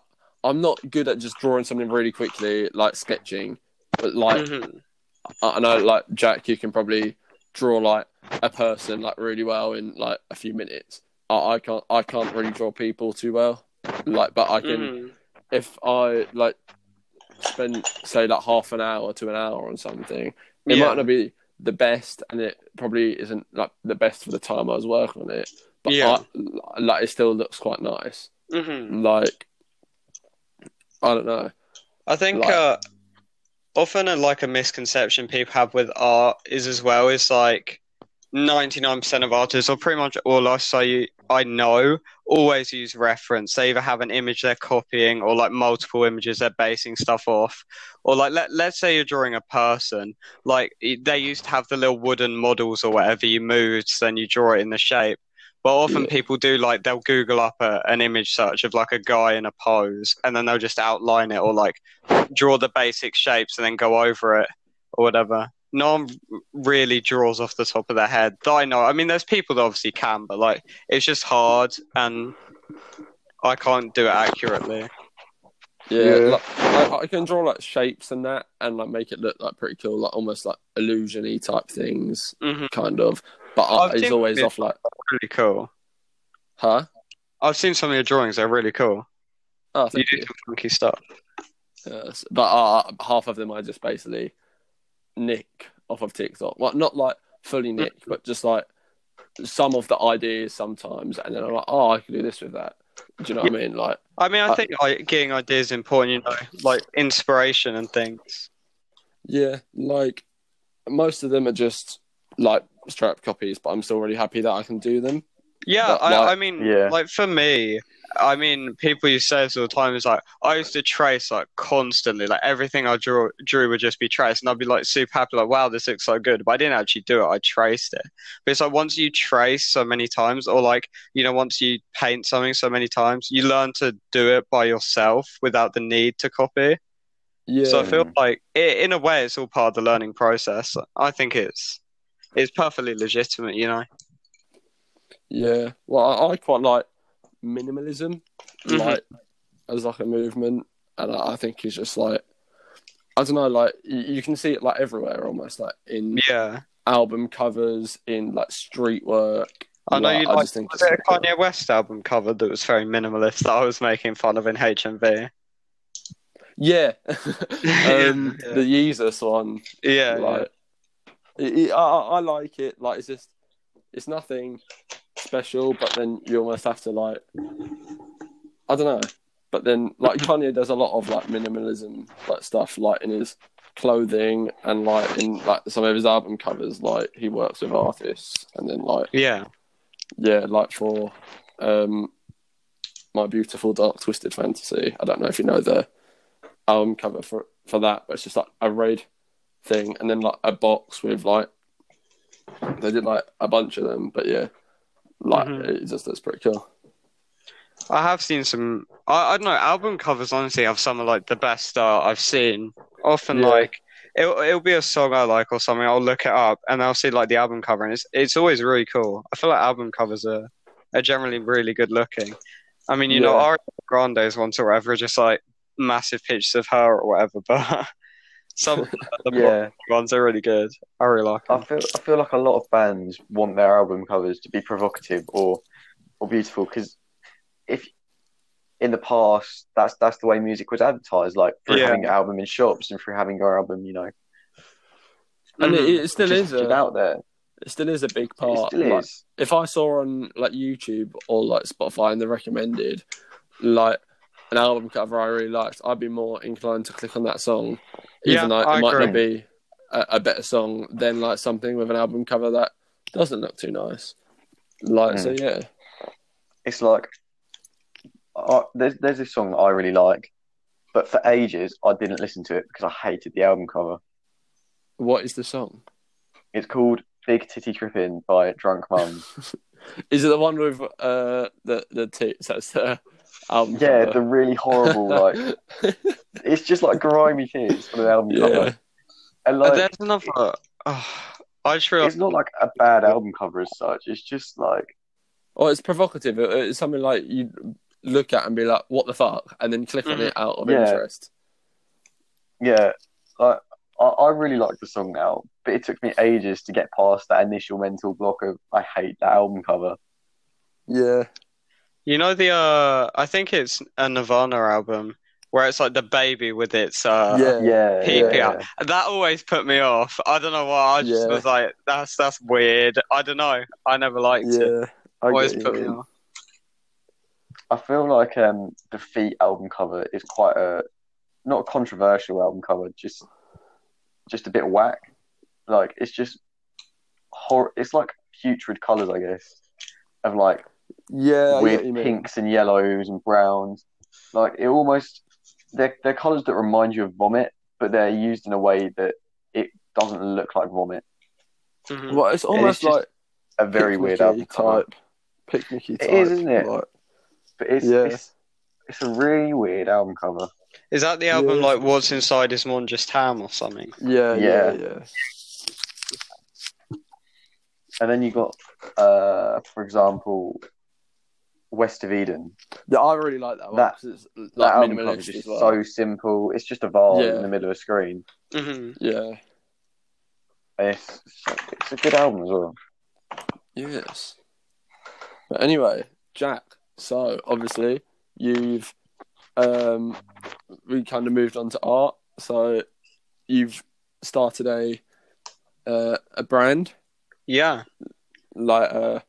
I'm not good at just drawing something really quickly, like sketching. But like Mhm. I, I know, like Jack, you can probably draw like a person like really well in like a few minutes. I, I can't I can't really draw people too well. Like, but I can Mhm. if I like spend say like half an hour to an hour on something, it Yeah. might not be the best, and it probably isn't like the best for the time I was working on it. But Yeah. I, like it still looks quite nice. Mhm. Like I don't know. I think Like- uh, often a, like a misconception people have with art is as well is like 99% of artists or pretty much all I say I know always use reference. They either have an image they're copying or like multiple images they're basing stuff off. Or like let let's say you're drawing a person, like they used to have the little wooden models or whatever you moved, then you draw it in the shape. But often Yeah. people do like they'll Google up a, an image search of like a guy in a pose, and then they'll just outline it or like draw the basic shapes and then go over it or whatever. No one really draws off the top of their head. That I know. I mean, there's people that obviously can, but like it's just hard, and I can't do it accurately. Yeah, Yeah. Like, I, I can draw like shapes and that, and like make it look like pretty cool, like almost like illusion-y type things, hmm kind of. But I, it's seen always off like, Really cool. huh? I've seen some of your drawings. They're really cool. Oh, You thank do you. some funky stuff. Yes, but uh, half of them I just basically nick off of TikTok. Well, not like fully nick, but just like some of the ideas sometimes, and then I'm like, oh, I can do this with that. Do you know what I mean? Like, I mean, I Uh, think like getting ideas is important. You know, like inspiration and things. yeah, like most of them are just like straight up copies, but I'm still really happy that I can do them. Yeah, But, I, like- I mean, Yeah. like for me, I mean, people used to say this all the time. Is like I used to trace like constantly, like everything I drew drew would just be traced, and I'd be like super happy, like wow, this looks so good. But I didn't actually do it; I traced it. But it's like once you trace so many times, or like you know, once you paint something so many times, you learn to do it by yourself without the need to copy. Yeah, So I feel like, i in a way, it's all part of the learning process. I think it's it's perfectly legitimate, you know. yeah. Well, I, I quite like minimalism, Mhm. like as like a movement. and I, I think he's just like I don't know, like you, you can see it like everywhere almost, like in Yeah. album covers, in like street work. I know Like, you like think was it's it a really cool. Kanye West album cover that was very minimalist that I was making fun of in HMV. <laughs> <laughs> Yeah, um, Yeah. the Yeezus one. Yeah, like, it- it- I, I I like it. Like, it's just, it's nothing special, but then you almost have to like, I don't know. But then, like Kanye does a lot of like minimalism, like stuff, like in his clothing and like in like some of his album covers. Like he works with artists, and then like yeah. yeah, like for um, my beautiful dark twisted fantasy. I don't know if you know the album cover for for that, but it's just like a raid thing, and then like a box with like they did like a bunch of them, but yeah, like Mhm. it just looks pretty cool. I have seen some. I, I don't know. Album covers honestly have some of like the best uh, I've seen. Often Yeah. like it'll it'll be a song I like or something. I'll look it up and I'll see like the album cover and it's it's always really cool. I feel like album covers are are generally really good looking. I mean, you know, Yeah. Ariana Grande's ones or whatever are just like massive pictures of her or whatever, <laughs> but some the Yeah, ones are really good. I really like I feel I feel like a lot of bands want their album covers to be provocative or or beautiful because if in the past that's that's the way music was advertised, like through Yeah. having your album in shops and through having your album, you know, And it, it still just, is just a, out there. it still is a big It part. still like, if I saw on like YouTube or like Spotify and the recommended like an album cover I really liked, I'd be more inclined to click on that song, even Yeah, though it I might not be a, a better song than like something with an album cover that doesn't look too nice. Like so, yeah, It's like I there's there's this song that I really like, but for ages I didn't listen to it because I hated the album cover. what is the song? It's called Big Titty Trippin' by Drunk Mums. <laughs> Is it the one with uh the the tits? That's the album. <laughs> yeah, cover? the really horrible like <laughs> it's just like grimy tits on an album yeah. cover. And like there's another. Oh, I just realized. it's not like a bad album cover as such. It's just like Oh, it's provocative. It's something like you look at and be like, "What the fuck," and then click on Mhm. it out of Yeah. interest. yeah, like I, I really like the song now, but it took me ages to get past that initial mental block of I hate that album cover. Yeah. You know the uh I think it's a Nirvana album where it's like the baby with its uh Yeah. Yeah, Peep yeah, out. That always put me off. I don't know why. I just Yeah. was like, that's that's weird. I don't know. I never liked it. Yeah. I Always put me off. I feel like um the Feet album cover is quite a not a controversial album cover, just just a bit whack. Like it's just hor- it's like putrid colours, I guess, of like Yeah, I get with what you mean. pinks and yellows and browns. Like it almost they're they're colours that remind you of vomit, but they're used in a way that it doesn't look like vomit. Mhm. Well, it's almost just like A very weird album type. Picnicky It type. is, isn't it? Like, But it's, Yeah. it's it's a really weird album cover. Is that the album Yeah. like What's Inside is More Than Just Ham or something? yeah, yeah, Yeah. yeah. And then you got uh for example West of Eden. Yeah, I really like that one. That- 'cause it's That album cover is minimalistic just as well. so simple. It's just a vase Yeah. in the middle of a screen. hmm Yeah. It's it's a good album as well. Yes. But anyway, Jack. So obviously you've um we kind of moved on to art. So you've started a uh, a brand Yeah. like uh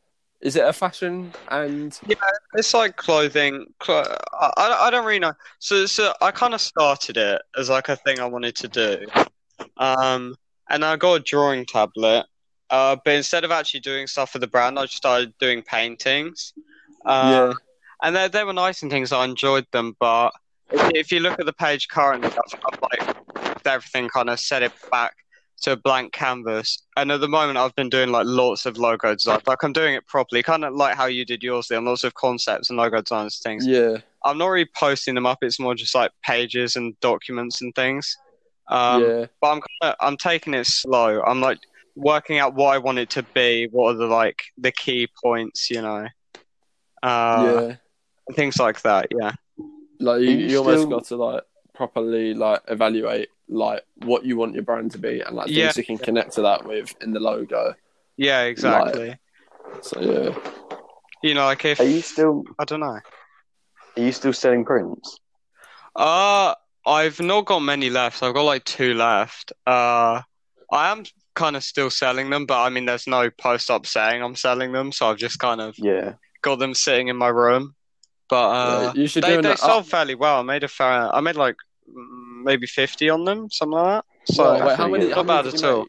is it a fashion and Yeah, It's like clothing. Cl- I, I I don't really know. So so I kind of started it as like a thing I wanted to do. Um, and I got a drawing tablet. Uh, but instead of actually doing stuff for the brand, I just started doing paintings. Um, yeah and they they were nice and things. I enjoyed them, but if, you look at the page currently, I've like everything kind of set it back to a blank canvas. And at the moment, I've been doing like lots of logo design. Like I'm doing it properly, kind of like how you did yours. There, lots of concepts and logo designs things. yeah I'm not really posting them up. It's more just like pages and documents and things. Um, yeah But I'm kinda, I'm taking it slow. I'm like working out what I want it to be. What are the like the key points? You know. Uh, yeah things like that. Yeah. like you, Are you you almost still- got to like properly like evaluate like what you want your brand to be and like things Yeah. you can connect to that with in the logo. Yeah, exactly. So yeah, You know, like if Are you still I don't know. are you still selling prints? Uh, I've not got many left. I've got like two left. Uh, I am kind of still selling them, but I mean, there's no post up saying I'm selling them, so I've just kind of Yeah. got them sitting in my room. But uh, Yeah, you should they do they an sold fairly well. I made a fair. I made like mm, maybe fifty on them, something like that. So Well, wait, how many? good. How Not many bad did at all.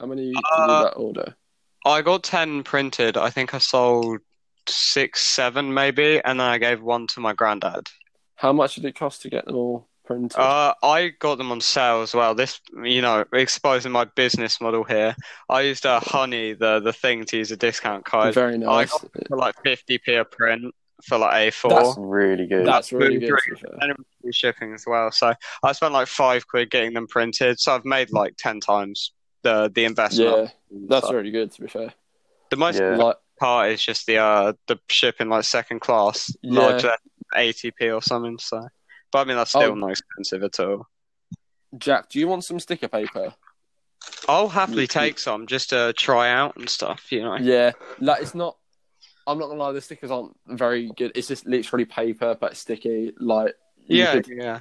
How many did Uh, that order? I got ten printed. I think I sold six, seven maybe, and then I gave one to my granddad. How much did it cost to get them all printed? Uh, I got them on sale as well. This, you know, exposing my business model here. I used a honey, the the thing, to use a discount code Very nice. for like 50p a print for like A4. That's really good. That's really That's good. To be fair. and it was free shipping as well. So I spent like five quid getting them printed. So I've made like ten times the the investment. Yeah, that's So really good. To be fair, the most Yeah. like part is just the uh the shipping like second class, Yeah. like uh, 80p or something. So, but I mean that's still Oh. not expensive at all. Jack, do you want some sticker paper? I'll happily take some just to try out and stuff. You know. Yeah, like it's not. I'm not gonna lie, the stickers aren't very good. It's just literally paper, but sticky. Like you Yeah, could, yeah.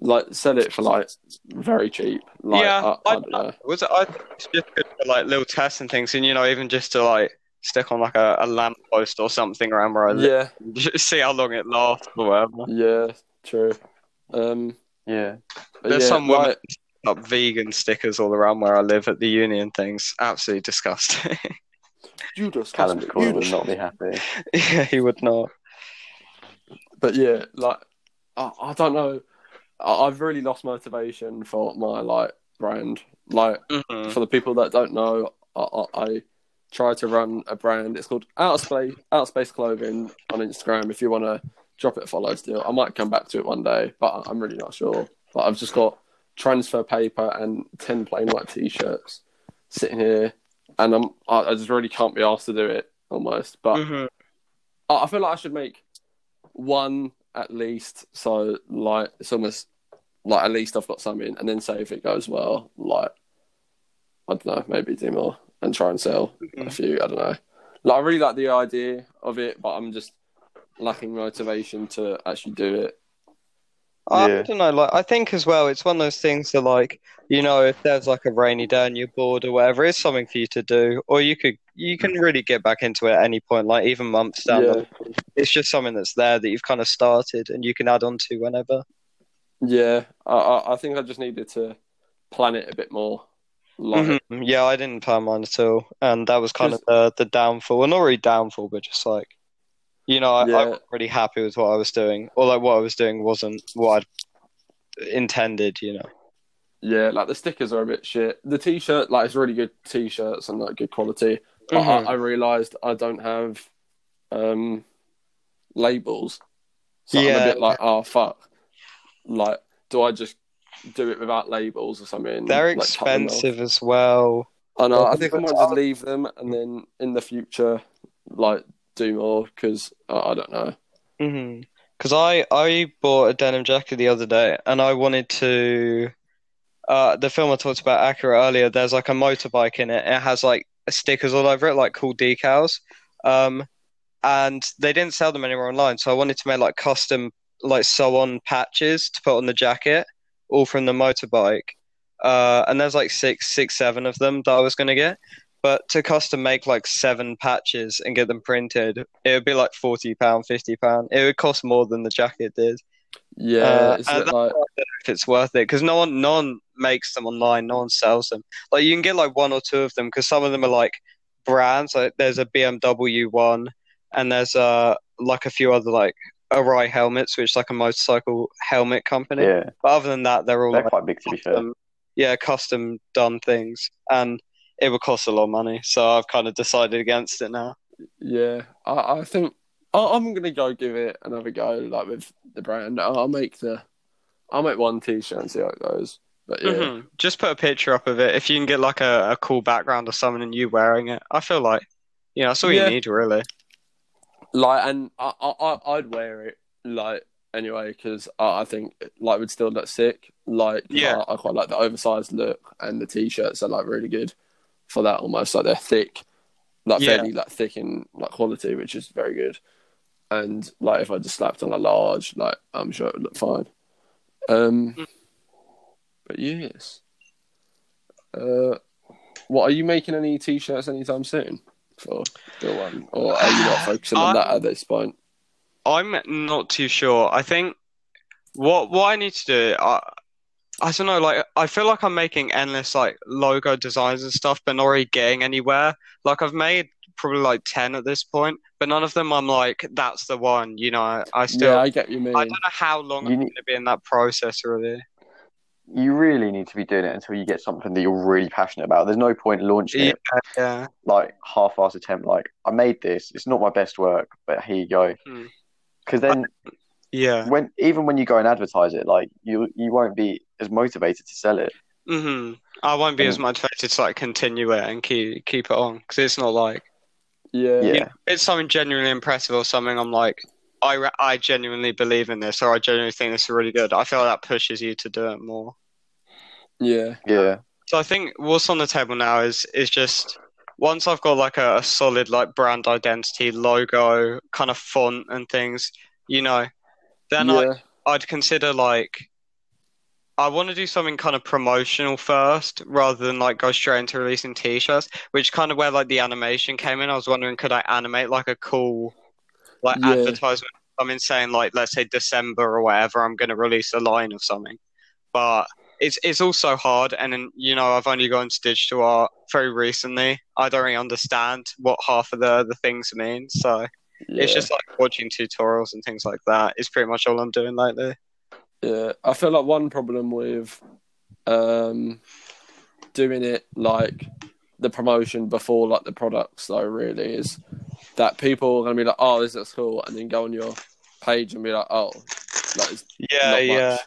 like sell it for like very cheap. Like, Yeah, I, I I- don't know. Was it? I think it's just good for like little tests and things, and you know, even just to like stick on like a, a lamp post or something around where I live, Yeah, just <laughs> see how long it lasts or whatever. yeah, true. Um, yeah. but There's yeah, some like- up vegan stickers all around where I live at the union things. Absolutely disgusting. <laughs> you disgust Callum's me, would not be happy. <laughs> yeah, he would not. But yeah, like I, I don't know. I, I've really lost motivation for my like brand. Like Mhm. for the people that don't know, I, I, I try to run a brand. It's called Outer Space Outer Space Clothing on Instagram. If you want to drop it a follow, still, I might come back to it one day, but I'm really not sure. But I've just got transfer paper and ten plain white t-shirts sitting here, and I'm I, I just really can't be asked to do it almost. But Mhm. I, I feel like I should make one at least. So like it's almost like at least I've got something, and then say if it goes well, like I don't know, maybe do more and try and sell a mm-hmm. few. I don't know. Like I really like the idea of it, but I'm just lacking motivation to actually do it. I Yeah. don't know. Like, I think as well, it's one of those things that, like, you know, if there's like a rainy day and you're bored or whatever, it's something for you to do, or you could, you can really get back into it at any point, like even months down. Yeah. It's just something that's there that you've kind of started and you can add on to whenever. Yeah, I, I I think I just needed to plan it a bit more. Like, Mhm. Yeah, I didn't plan mine at all, and that was kind of the the downfall. Well, not really downfall, but just like, you know, I, I Yeah. wasn't really happy with what I was doing, Although like what I was doing wasn't what I'd intended. You know. Yeah, like the stickers are a bit shit. The t-shirt, like it's really good t-shirts and like good quality. But Mhm. I, I realised I don't have um labels, so I'm Yeah. a bit like, oh fuck. Like, do I just do it without labels or something? They're Like, cut them off? expensive as well. I know. I Well, think I might just leave them and then in the future, like, do more because I, I don't know. Mm-hmm. Because I I bought a denim jacket the other day, and I wanted to. Uh, the film I talked about Akira earlier. There's like a motorbike in it. It has like stickers all over it, like cool decals. Um, and they didn't sell them anywhere online, so I wanted to make like custom like sew-on patches to put on the jacket, all from the motorbike. Uh, and there's like six, six, seven of them that I was gonna get. But to custom make like seven patches and get them printed, it would be like forty pound, fifty pound. It would cost more than the jacket did. Yeah, Uh, it's and a bit like If it's worth it, because no one, no one makes them online, no one sells them. Like you can get like one or two of them, because some of them are like brands. Like there's a BMW one, and there's uh like a few other like Arai helmets, which is like a motorcycle helmet company. Yeah, But other than that, they're all they're like quite big to be fair. yeah, custom done things, and it would cost a lot of money. So I've kind of decided against it now. Yeah, I, I think I, I'm gonna go give it another go, like with the brand. I'll, I'll make the, I'll make one t-shirt and see how it goes. But yeah, Mhm. Just put a picture up of it. If you can get like a, a cool background or something and you wearing it, I feel like, you know, that's all Yeah. you need really. like, and I, I, I- I'd wear it like anyway because I, I think like would still look sick. Like Yeah. I, I quite like the oversized look and the t-shirts are like really good for that. Almost like they're thick, like Yeah. fairly like thick in like quality, which is very good. And like if I just slapped on a large, like I'm sure it would look fine. Um, Mm. but yes. Uh, what are you making any t-shirts anytime soon for Bill One, or are you not <sighs> focusing on that at this point? I'm not too sure. I think what what I need to do, I I don't know. Like I feel like I'm making endless like logo designs and stuff, but not really getting anywhere. Like I've made probably like ten at this point, but none of them I'm like that's the one. You know, I, still yeah, I get you mean. I don't know how long You I'm need- going to be in that process really. You really need to be doing it until you get something that you're really passionate about. There's no point launching Yeah, it yeah, like half-assed attempt. Like I made this. It's not my best work, but here you go. Hmm. Because then, yeah. when even when you go and advertise it, like you you won't be as motivated to sell it. hmm I won't be as motivated to like continue it and keep keep it on because it's not like yeah, Yeah. you know, it's something genuinely impressive or something. I'm like, I re- I genuinely believe in this or I genuinely think this is really good. I feel like that pushes you to do it more. yeah, Yeah. So I think what's on the table now is is just once I've got like a, a solid like brand identity, logo, kind of font and things, you know, then I yeah, I'd consider like I want to do something kind of promotional first rather than like go straight into releasing t-shirts, which kind of where like the animation came in. I was wondering could I animate like a cool like Yeah. advertisement something saying like let's say December or whatever I'm going to release a line of something. But it's it's also hard and then you know I've only gone to digital art very recently. I don't really understand what half of the the things mean, so it's just like watching tutorials and things like that. Is pretty much all I'm doing lately. Yeah, I feel like one problem with um doing it like the promotion before like the products though really is that people are gonna be like, oh, this looks cool, and then go on your page and be like, oh, like Yeah, yeah.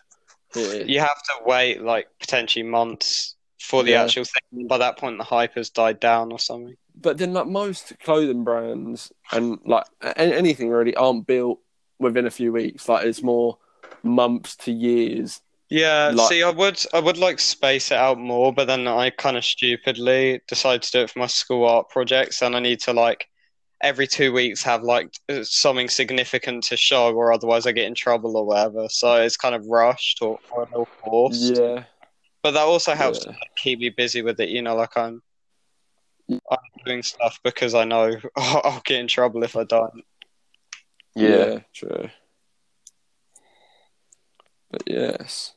You have to wait like potentially months for the Yeah. actual thing. By that point, the hype has died down or something. But then like most clothing brands and like anything really aren't built within a few weeks. Like it's more months to years. Yeah, Like- see, I would, I would like space it out more, but then I kind of stupidly decide to do it for my school art projects, and I need to like every two weeks have like uh, something significant to show, or otherwise I get in trouble or whatever. So it's kind of rushed or, or forced. Yeah, But that also helps Yeah. keep me busy with it. You know, like I'm, I'm doing stuff because I know <laughs> I'll get in trouble if I don't. Yeah. true. But yes,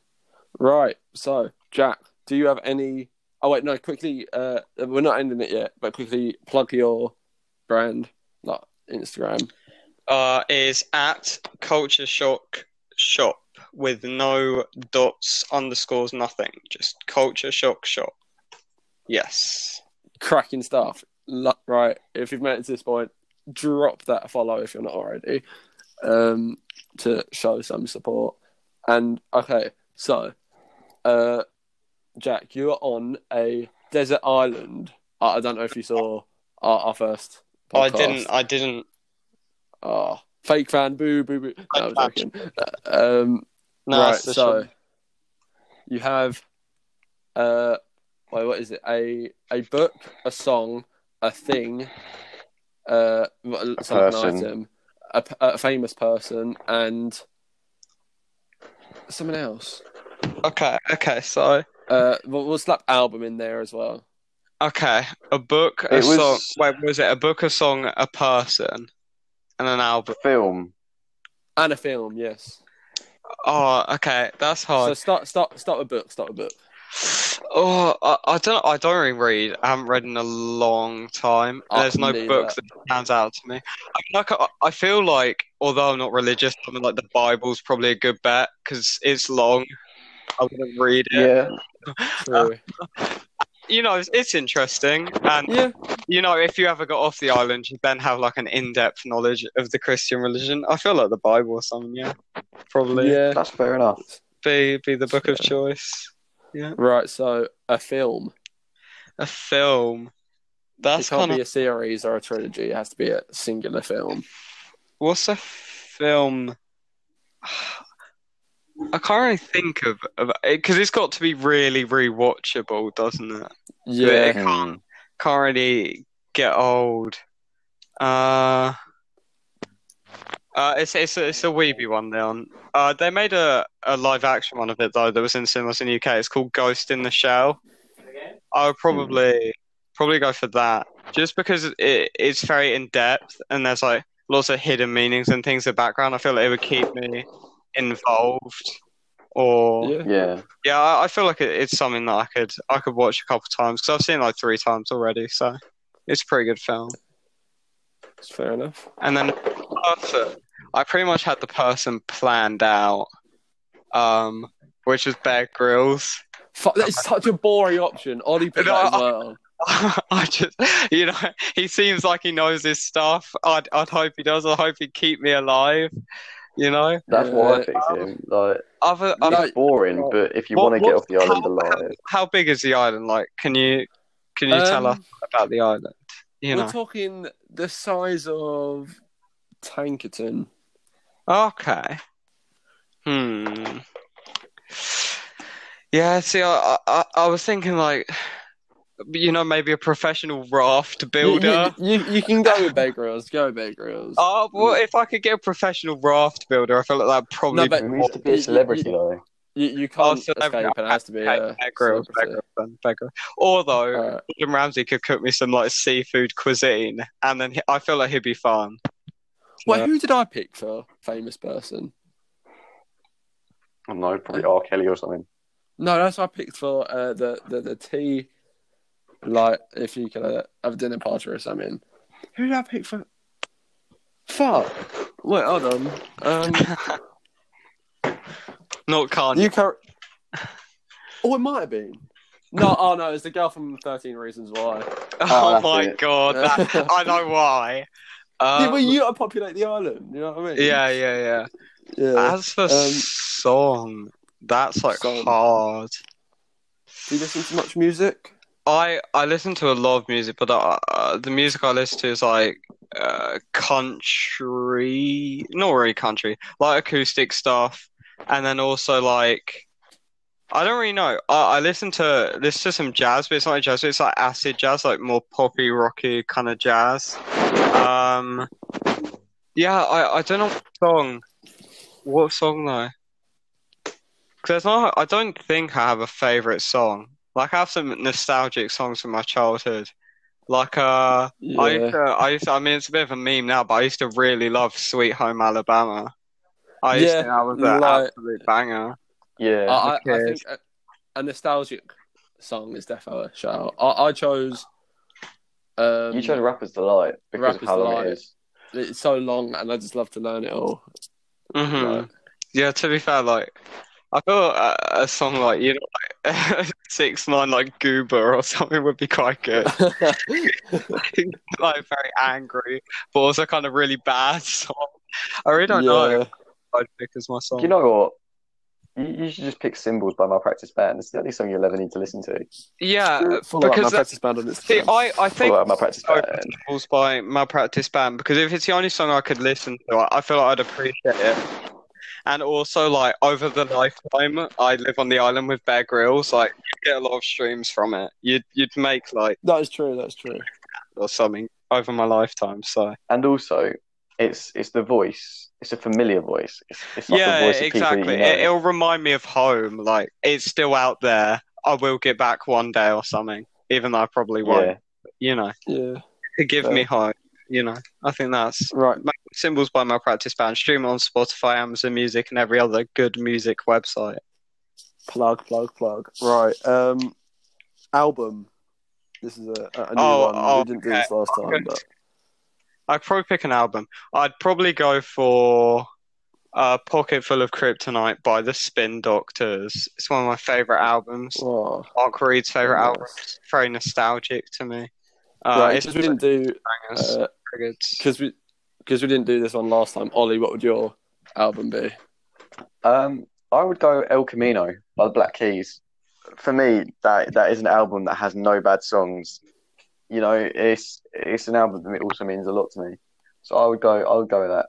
right. So Jack, do you have any? Oh wait, no. Quickly, uh, we're not ending it yet, but quickly plug your brand, like Instagram. uh, is at Culture Shock Shop with no dots, underscores, nothing. Just Culture Shock Shop. Yes. Cracking stuff. Right, if you've made it to this point, drop that follow if you're not already, um, to show some support. And okay, so, uh, Jack, you're on a desert island. I I don't know if you saw our, our first. I didn't. I didn't. Oh, fake fan, boo, boo, boo. No, I'm joking. Uh, Um, No, right, so you have uh wait, what is it? A a book, a song, a thing, uh a person. item, a, p- a famous person, and someone else. Okay. Okay. So. Uh, we'll, we'll slap album in there as well. Okay. A book, a It was- song. Wait, was it a book, a song, a person, and an album? Film. And a film, yes. Oh, okay. That's hard. So hard. start start start with book. Start with book. Oh, I, I don't. I don't really read. I haven't read in a long time. Oh, There's no book that stands out to me. I, like, I, I feel like, although I'm not religious, something like the Bible's probably a good bet because it's long. I wouldn't read it. Yeah. <laughs> True. You know, it's, it's interesting, and yeah. you know, if you ever got off the island, you then have like an in-depth knowledge of the Christian religion. I feel like the Bible or something. Yeah, probably Yeah. That's fair enough. be be the book of Fair. Choice. Right. So a film. A film. That's it can't kind of be a series or a trilogy. It has to be a singular film. What's a film? I can't really think of because it's got to be really rewatchable, doesn't it? Yeah. It can't can't really get old. Uh, uh, it's it's a, it's a weeby one, Leon. Uh, they made a, a live action one of it though that was in cinemas in the UK. It's called Ghost in the Shell. I would probably probably go for that, just because it it's very in depth and there's like lots of hidden meanings and things in the background. I feel like it would keep me involved. Or Yeah. Yeah. yeah, I, I feel like it, it's something that I could I could watch a couple times because I've seen it like three times already. So it's a pretty good film. It's fair enough. And then person, I pretty much had the person planned out, um, which is Bear Grylls. Fuck, that is such a boring option. Ollie picked <laughs> that No, well. <laughs> I just, you know, he seems like he knows his stuff. I'd, I'd hope he does. I hope he'd keep me alive. You know, That's why I Yeah. picked him. Like, other, No, other it's boring, but if you What- want to get off the island how- alive, how big is the island? Like, can you, can you tell us Um, about the island? You We're know, talking the size of Tankerton. Okay. Hmm. Yeah. See, I, I, I was thinking like, you know, maybe a professional raft builder. you, you, you can go with Bear Grylls. Go with Bear Grylls. Oh, well, if I could get a professional raft builder, I feel like that'd probably No, but- it be needs to be a celebrity though. You, you Oh, can't celebrity. escape. It has to be Bear, a Bear Grylls, Bear. Grylls, then, Bear Grylls. Although Alright. Jim Ramsey could cook me some like seafood cuisine, and then he, I feel like he'd be fun. Wait, Yeah. who did I pick for famous person? I don't know, probably R. Kelly or something. No, that's what I picked for uh, the, the the tea. Like, if you could uh, have a dinner party or something. Who did I pick for? Fuck. Wait, hold on. Um, <laughs> Not Kanye. you can. Oh, it might have been. No, oh no, it's the girl from Thirteen Reasons Why. <laughs> oh that's my it. god, that, <laughs> I know why. Yeah, Um, well, you gotta populate the island. You know what I mean? yeah, yeah, yeah. yeah. As for Um, song, that's like song. hard. Do you listen to much music? I I listen to a lot of music, but uh, uh, the music I listen to is like uh, country, not really country, like acoustic stuff, and then also like I don't really know. I, I listen to listen to some jazz, but it's not like jazz. It's like acid jazz, like more poppy, rocky kind of jazz. Um, yeah, I I don't know what song. What song though? Because not. I don't think I have a favorite song. Like I have some nostalgic songs from my childhood. Like uh, I used to, I used to, I mean, it's a bit of a meme now, but I used to really love "Sweet Home Alabama." I used Yeah, to think that was an like- absolute banger. Yeah. I, I, I think a, a nostalgic song is definitely a shout. I, I chose. Um, you chose Rapper's Delight because Rapper's of how long Delight. it is. It's so long, and I just love to learn it all. hmm Like, Yeah, to be fair, like I thought a, a song like you know, like <laughs> six nine like Gooba or something would be quite good. <laughs> <laughs> like very angry, but also kind of really bad song. I really don't know yeah. if I'd pick as my song. You know what? You, you should just pick Symbols by Malpractice Band. It's the only song you'll ever need to listen to. yeah, Follow up my because uh, that, practice band on see, I I think Follow out Malpractice Oh, Band. Principles by Malpractice Band because if it's the only song I could listen to, I, I feel like I'd appreciate it. And also, like over the lifetime, I live on the island with Bear Grylls. Like, you get a lot of streams from it. You'd you'd make like That is true. That's true. or something over my lifetime. So And also, it's it's the voice. It's a familiar voice. It's, it's like yeah, the voice of exactly. people you know. It, it'll remind me of home. Like it's still out there. I will get back one day or something, even though I probably won't. yeah. You know, Yeah. to give Fair. me hope. You know, I think that's Right. Symbols by Malpractice Band. Stream it on Spotify, Amazon Music, and every other good music website. Plug. Plug. Plug. Right. Um. Album. This is a, a new Oh, one. oh, we didn't do this last time, but I'd probably pick an album. I'd probably go for uh, Pocket Full of Kryptonite by the Spin Doctors. It's one of my favorite albums. Mark Reed's favorite Nice. album. It's very nostalgic to me. Uh, right. it's Because we didn't do bangers. uh, because we because we didn't do this one last time. Ollie, what would your album be? Um, I would go El Camino by the Black Keys. For me, that that is an album that has no bad songs. You know, it's it's an album that also means a lot to me. So I would go. I would go with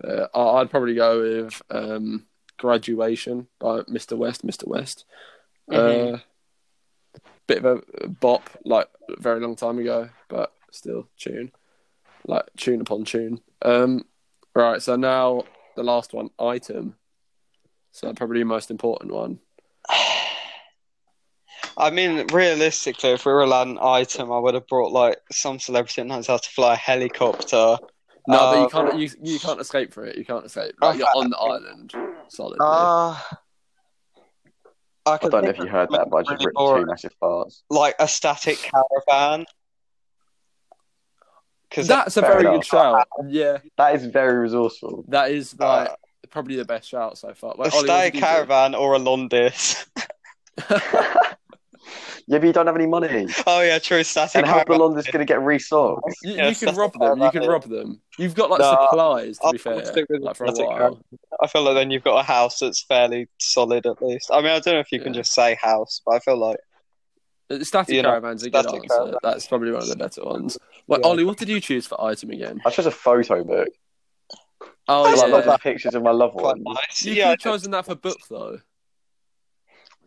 that. Uh, I'd probably go with um, Graduation by Mr. West. Mr. West. Mhm. Uh, bit of a bop, like a very long time ago, but still tune, like tune upon tune. Um, right. So now the last one, item. So probably the most important one. <sighs> <sighs> <sighs> I mean, realistically, if we were allowed an item, I would have brought like some celebrity that knows how to fly a helicopter. No, but you Uh, can't. You, you can't escape for it. You can't escape. Like, you're on the island. Solid. Uh, I, I don't know if you heard that, but I just really ripped boring. two massive farts. like a static caravan. Because That's a very enough. good shout. Yeah, That is very resourceful. that is like Uh, probably the best shout so far. a Wait, Ollie, static did you do? caravan or a Londis. <laughs> <laughs> Yeah, but you don't have any money. oh yeah, true. Static And how's the caravan. Londis going to get resold? You, Yes, you can rob them. You can caravan. rob them. You've got like No, supplies. To I'll be fair, stick with like for a while. I feel like then you've got a house that's fairly solid at least. I mean, I don't know if you can just say house, but I feel like Uh, Static You know, caravan's a good answer. caravan. That's probably one of the better ones. Wait, Yeah. Ollie, what did you choose for item again? I chose a photo book. Oh That's like yeah, lots of pictures of my loved quite ones. nice. you yeah. could have chosen that for book though.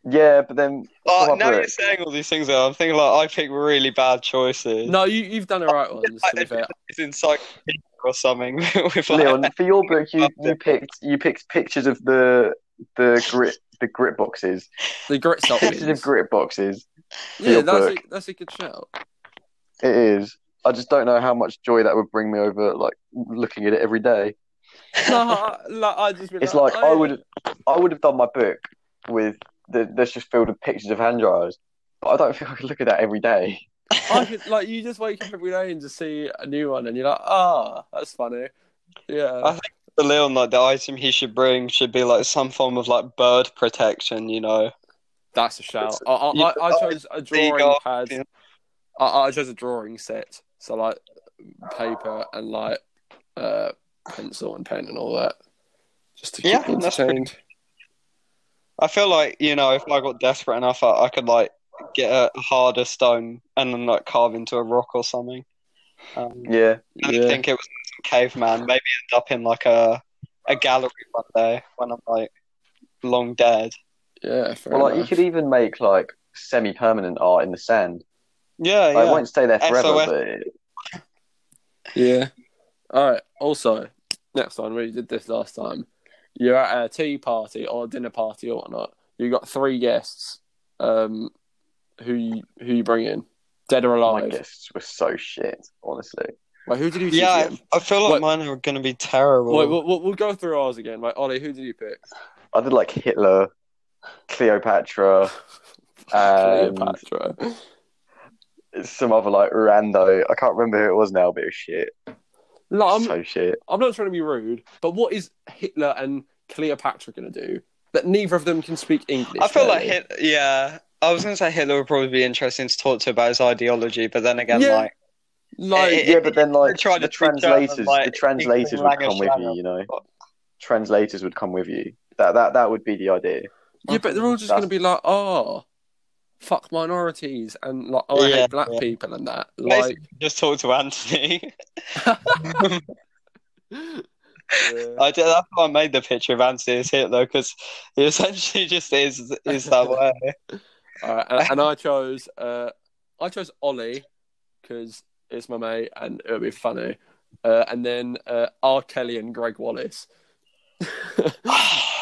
Yeah, but then Oh, now you're book- saying all these things. I'm thinking like I pick really bad choices. No, you you've done the right ones. To be fair, <laughs> it's encyclopedia or something. <laughs> with like, Leon, for your book, you, <laughs> you picked you picked pictures of the the grit the grit boxes, the grit pictures of grit boxes. Yeah, your that's a, that's a good shout. It is. I just don't know how much joy that would bring me over, like looking at it every day. No, I, like, I just. It's like I oh, would, I would have done my book with the that's just filled with pictures of hand dryers, but I don't think I could look at that every day. <laughs> I could, like you just wake up every day and just see a new one, and you're like, ah, that's funny. Yeah. I think for Leon, like the item he should bring should be like some form of like bird protection. You know. That's a shout. I, I, I, I chose a drawing Seagull, pad. yeah. I, I chose a drawing set. So like paper and like uh, pencil and pen and all that, just to keep Yeah, me that's pretty entertained. I feel like you know if I got desperate enough, I, I could like get a harder stone and then like carve into a rock or something. Um, Yeah, I Yeah. think it was some caveman. Maybe end up in like a a gallery one day when I'm like long dead. Yeah, fair well, like you could even make like semi-permanent art in the sand. Yeah, Like, yeah. It won't stay there forever, SOS. but it, Yeah. All right. Also, next one, we did this last time. You're at a tea party or a dinner party or whatnot. You've got three guests. Um, who you, who you bring in? Dead or my alive? guests were so shit, honestly. Wait, who did you yeah, again? I feel like What- mine are going to be terrible. Wait, we'll, we'll, we'll go through ours again. Like Ollie, who did you pick? I did like Hitler, Cleopatra, <laughs> And- Cleopatra. some other like rando. I can't remember who it was now, but it was shit. No, I'm, so shit. I'm not trying to be rude, but what is Hitler and Cleopatra going to do? That neither of them can speak English. I feel like really. Hit, yeah. I was going to say Hitler would probably be interesting to talk to about his ideology, but then again, Yeah. like Like, It- Yeah, but then like They tried the to teach German, translators, like, the translators would come with you. You know, translators would come with you. That that that would be the idea. yeah, but they're all just going to be like, oh, fuck minorities and like, oh, I Yeah, hate black yeah. people and that. Like, basically just talk to Anthony. <laughs> yeah. I did, that's why I made the picture of Anthony as Hitler because he essentially just is is that <laughs> way. All right, and, and I chose uh, I chose Ollie because it's my mate and it'll be funny. Uh, and then uh, R. Kelly and Greg Wallace. <laughs> <sighs>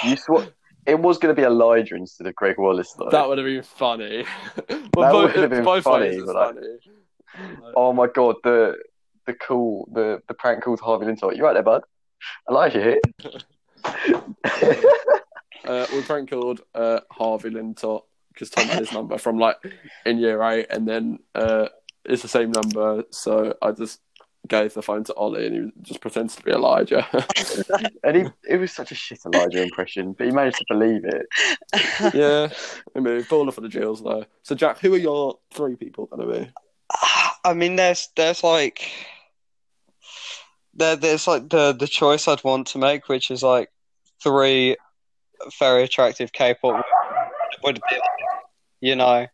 You sw- it was going to be Elijah instead of Greg Wallace, though. that would have been funny. <laughs> That both, would have been both funny, but funny. Oh my god, the the cool the the prank called Harvey Lintot. You right there, bud? Elijah here. <laughs> Uh, we prank called uh, Harvey Lintot because Tom had his number from like in year eight, and then uh, it's the same number. So I just gave the phone to Ollie, and he just pretends to be Elijah. <laughs> and he it was such a shit Elijah impression, but he managed to believe it. <laughs> yeah, I mean, baller for the Jills though. So Jack, who are your three people going to be? I mean, there's there's like there there's like the the choice I'd want to make, which is like three very attractive K-pop would be, you know,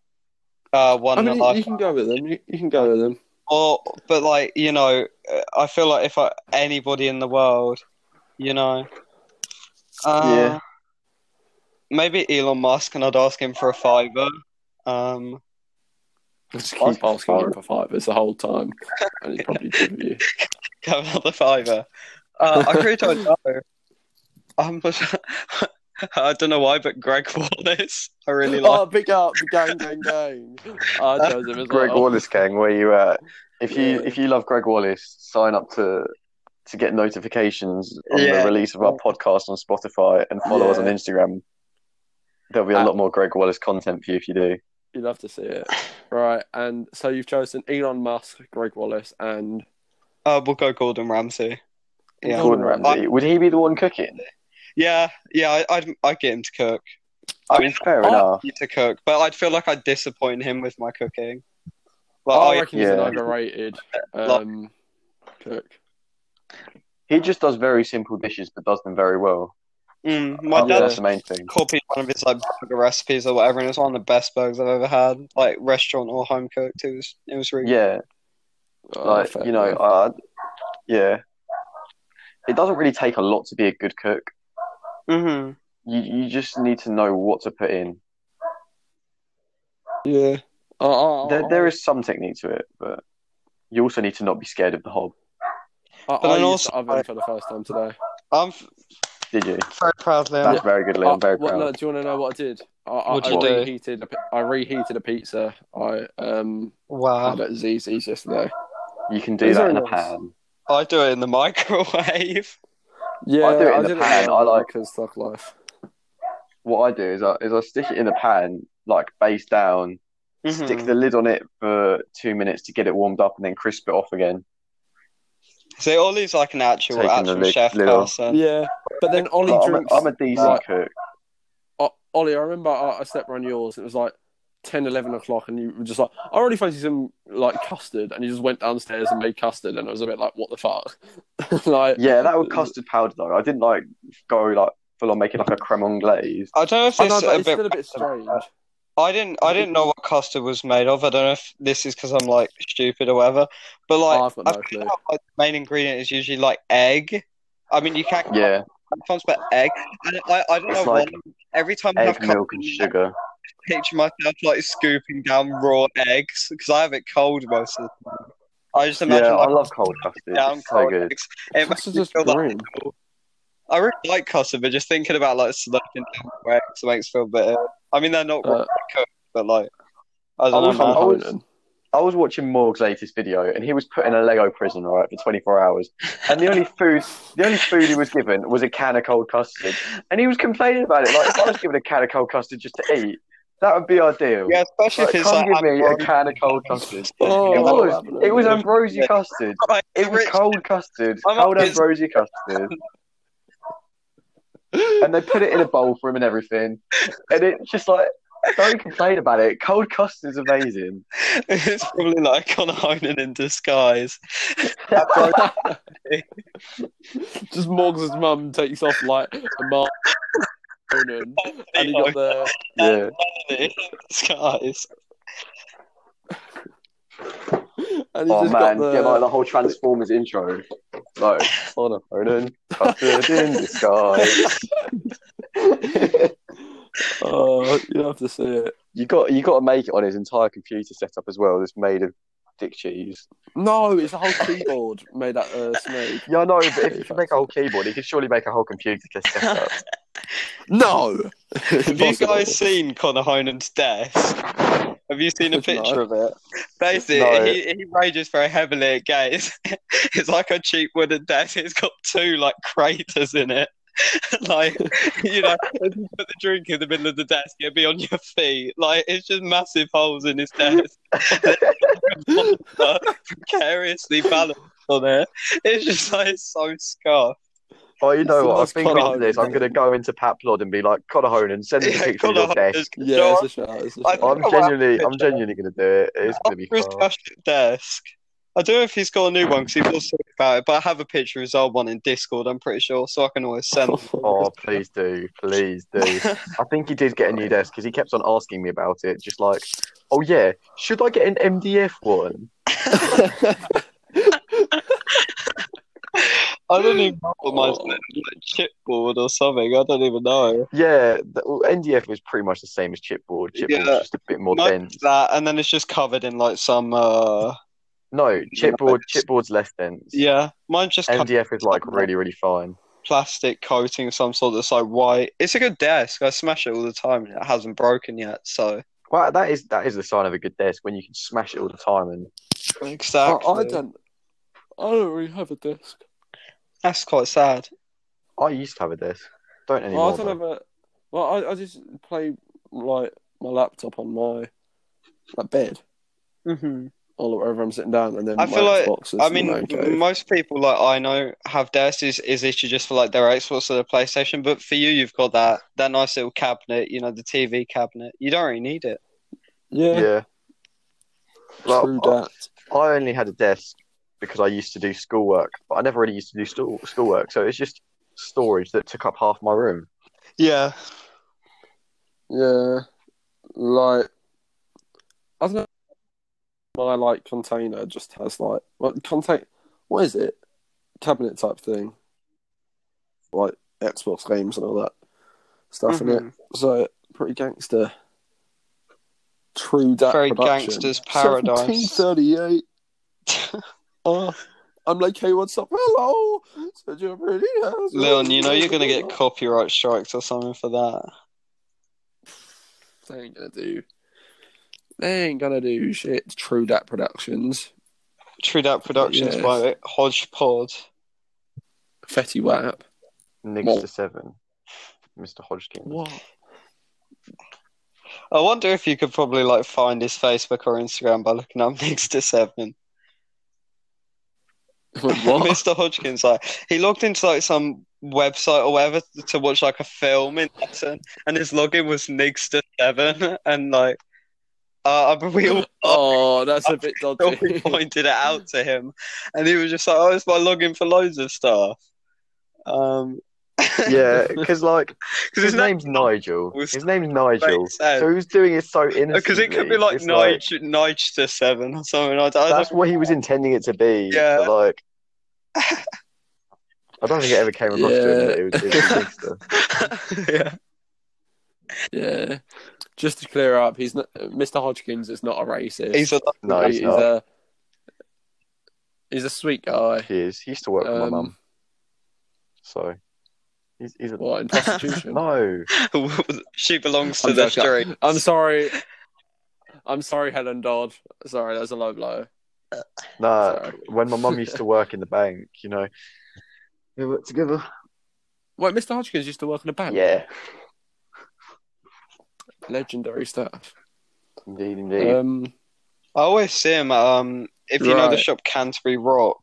uh, one I mean, that I you can go with them. You, you can go with them. Or, but like you know, I feel like if I, anybody in the world, you know, uh, Yeah. maybe Elon Musk, and I'd ask him for a fiver. Um, Just keep asking him for fivers the whole time, and he's probably give you. <laughs> have another fiver. Uh, I really don't <laughs> know. Um, <laughs> I don't know why, but Greg <laughs> Wallace, I really like. Oh, big up, gang, gang, gang. <laughs> I chose him as well. Greg well. Wallace gang, where you at? If you Yeah. if you love Greg Wallace, sign up to to get notifications on Yeah. the release of our podcast on Spotify and follow us on Instagram. There'll be a Uh, lot more Greg Wallace content for you if you do. You'd love to see it, right? And so you've chosen Elon Musk, Greg Wallace, and Uh, we'll go Gordon Ramsay. Yeah, Gordon Gordon Ramsay, would he be the one cooking? Yeah, yeah. I, I'd I'd get him to cook. I mean, Fair I enough. need to cook, but I'd feel like I'd disappoint him with my cooking. Like, I I, reckon he's an yeah. overrated um, cook. He just does very simple dishes, but does them very well. mm, my I think Yeah. dad That's the main thing. copied one of his like burger recipes or whatever, and it's one of the best burgers I've ever had, like restaurant or home cooked. It was it was really Yeah, Oh, like fair you know, uh, yeah. It doesn't really take a lot to be a good cook. Hmm You you just need to know what to put in. yeah. Oh, oh, There there is some technique to it, but you also need to not be scared of the hob. I, But I then used also- the oven for the first time today. I'm f- Did you? very proud of him. That's very good, Lee. I'm very Uh, what- proud. no, do you want to know what I did? I, I, What'd I you do? reheated. A, pi- I reheated a pizza. I um Wow, had at Zzz's yesterday. You can do It's that in very a pan. I do it in the <laughs> microwave. Yeah, I do it in the pan, I like- because stuck life. What I do is I is I stick it in a pan, like base down, stick Mhm. the lid on it for two minutes to get it warmed up, and then crisp it off again. See, Ollie's like an actual Taking actual lid- chef lid person. Yeah, but then Ollie Like, I'm, drinks. a, I'm a decent like- cook. Ollie, I remember I, I slept around yours. It was like 10, 11 o'clock, and you were just like, I already fancy some like custard, and you just went downstairs and made custard, and I was a bit like, what the fuck? <laughs> like, Yeah, that was custard powder though. I didn't like go like full on making like a creme anglaise. I don't know if I this know, is a it's bit. still a bit strange. I didn't. I didn't know what custard was made of. I don't know if this is because I'm like stupid or whatever. But like, Oh, I've got no I feel clue. like the main ingredient is usually like egg. I mean, you can't Yeah, sometimes, but egg. And I, I don't It's know like why. Every time I have egg, milk, and custard, sugar. I picture myself like scooping down raw eggs because I have it cold most of the time. I just imagine Yeah, I love cold custard. down It's so cold good. eggs. It makes me just feel like. I really like custard, but just thinking about like slurping down raw eggs it makes me feel better. I mean, they're not raw Uh, cooked, but like I I don't was- know. man. I was- I was watching Morgz latest video, and he was put in a Lego prison, right, for 24 hours. And the only food, the only food he was given was a can of cold custard, and he was complaining about it. Like, if I was given a can of cold custard just to eat, that would be ideal. Yeah, especially Like, if it's come like give me a can of cold custard. Oh, it was. love It was it. ambrosia custard. <laughs> It was cold custard, I'm cold up- ambrosia custard, and they put it in a bowl for him and everything. And it's just like, don't complain about it. Cold custard's amazing. <laughs> It's probably like on Honan in disguise. <laughs> just Morgz mum takes off like a mark. Conan, <laughs> and he got the Yeah. in disguise. and he Oh just man, got the yeah, like the whole Transformers intro. Like, <laughs> on a Conan, custard in disguise. oh, you have to see it. you got you got to make it on his entire computer setup as well. That's made of dick cheese. No, it's a whole keyboard made out of snake. Yeah, I know, but if you could make a whole keyboard, he could surely make a whole computer setup. <laughs> No, Have you guys seen Connor Honan's desk? Have you seen a No. picture of it? Basically, No. he, he rages very heavily at gays. <laughs> it's like a cheap wooden desk. It's got two like craters in it. <laughs> like you know, put the drink in the middle of the desk, it'd be on your feet. Like it's just massive holes in his desk. <laughs> precariously balanced on it. It's just like it's so scuffed. Oh, you know So what? I that's think Connor after this, I'm going to go into Pat Paplod and be like, Connor Honan, send us a Yeah, picture of Connor your desk. Yeah, it's a shout. It's a I- shout. I'm genuinely, I'm genuinely going to do it. It's going to be After his fun. desk. I don't know if he's got a new one because he was talking about it, but I have a picture of his old one in Discord, I'm pretty sure, so I can always send <laughs> it. Oh, please do, please do. <laughs> I think he did get a new desk because he kept on asking me about it. Just like, oh yeah, should I get an MDF one? <laughs> I don't even know what mine's like chipboard or something. I don't even know. Yeah, the, well, MDF was pretty much the same as chipboard. Chipboard's Yeah. just a bit more dense. that, and then it's just covered in like some. uh No, chipboard. it's- Chipboard's less dense. Yeah, mine's just covered MDF is like really, really fine. plastic coating of some sort that's like white. It's a good desk. I smash it all the time, and it hasn't broken yet. So Well, that is that is the sign of a good desk when you can smash it all the time. And I, exactly, I don't. I don't really have a desk. that's quite sad. I used to have a desk. Don't Well, anymore. I don't have a. Well, I, I just play like my laptop on my like bed hmm or wherever I'm sitting down, and then I my feel like- Xbox I the mean, man cave. most people like I know have desks is, is issue just for like their Xbox or their PlayStation. But for you, you've got that that nice little cabinet. You know, the TV cabinet. You don't really need it. yeah, Yeah. Well, true that. I only had a desk because I used to do schoolwork, but I never really used to do school schoolwork. So it's just storage that took up half my room. Yeah, Yeah, like I don't know. My like container just has like what contain? What is it? Cabinet type thing, like Xbox games and all that stuff in it. Mm-hmm. So pretty gangster. True dat Very production. gangster's paradise. 1738. <laughs> Oh, I'm like, hey, what's up? Hello. Said you're pretty. Leon, you know you're gonna get copyright strikes or something for that. They ain't gonna do. They ain't gonna do shit. True Dat Productions, True Dat Productions Yes. by Hodgepod. Fetty Wap. Niggs What? to seven, Mr. Hodgkin. What? I wonder if you could probably like find his Facebook or Instagram by looking up <laughs> next to seven. <laughs> what? Mr. Hodgkins, like he logged into like some website or whatever to watch like a film in Latin, and his login was Nigster Seven, <laughs> and like uh, I- we all <laughs> Oh, that's a bit <laughs> dodgy. we pointed it out to him, and he was just like, "Oh, it's my login for loads of stuff." Um, <laughs> Yeah, because like because his his name's Nigel. His name's Nigel. So he was doing it so innocently. because it could be like It's Nige Nigester Seven or something. I, I don't, That's what he was intending it to be. Yeah. But like, I don't think it ever came across to him that it was, it was yeah. yeah. Just to clear up, he's not, Mr. Hodgkins is not a racist. He's a No, he's, he's not. a he's a sweet guy. He is. He used to work with my Um, mum. So he's, he's a What in prostitution? <laughs> no. <laughs> she belongs to I'm the joking. street. I'm sorry. I'm sorry, Helen Dodd. Sorry, that's a low blow. Nah, when my mum used to work in the bank, you know, we worked together. Wait, Mr. Hodgkins used to work in a bank. Yeah, Legendary stuff. indeed, indeed. Um, I always see him. at, Um, if you know the shop Canterbury Rock,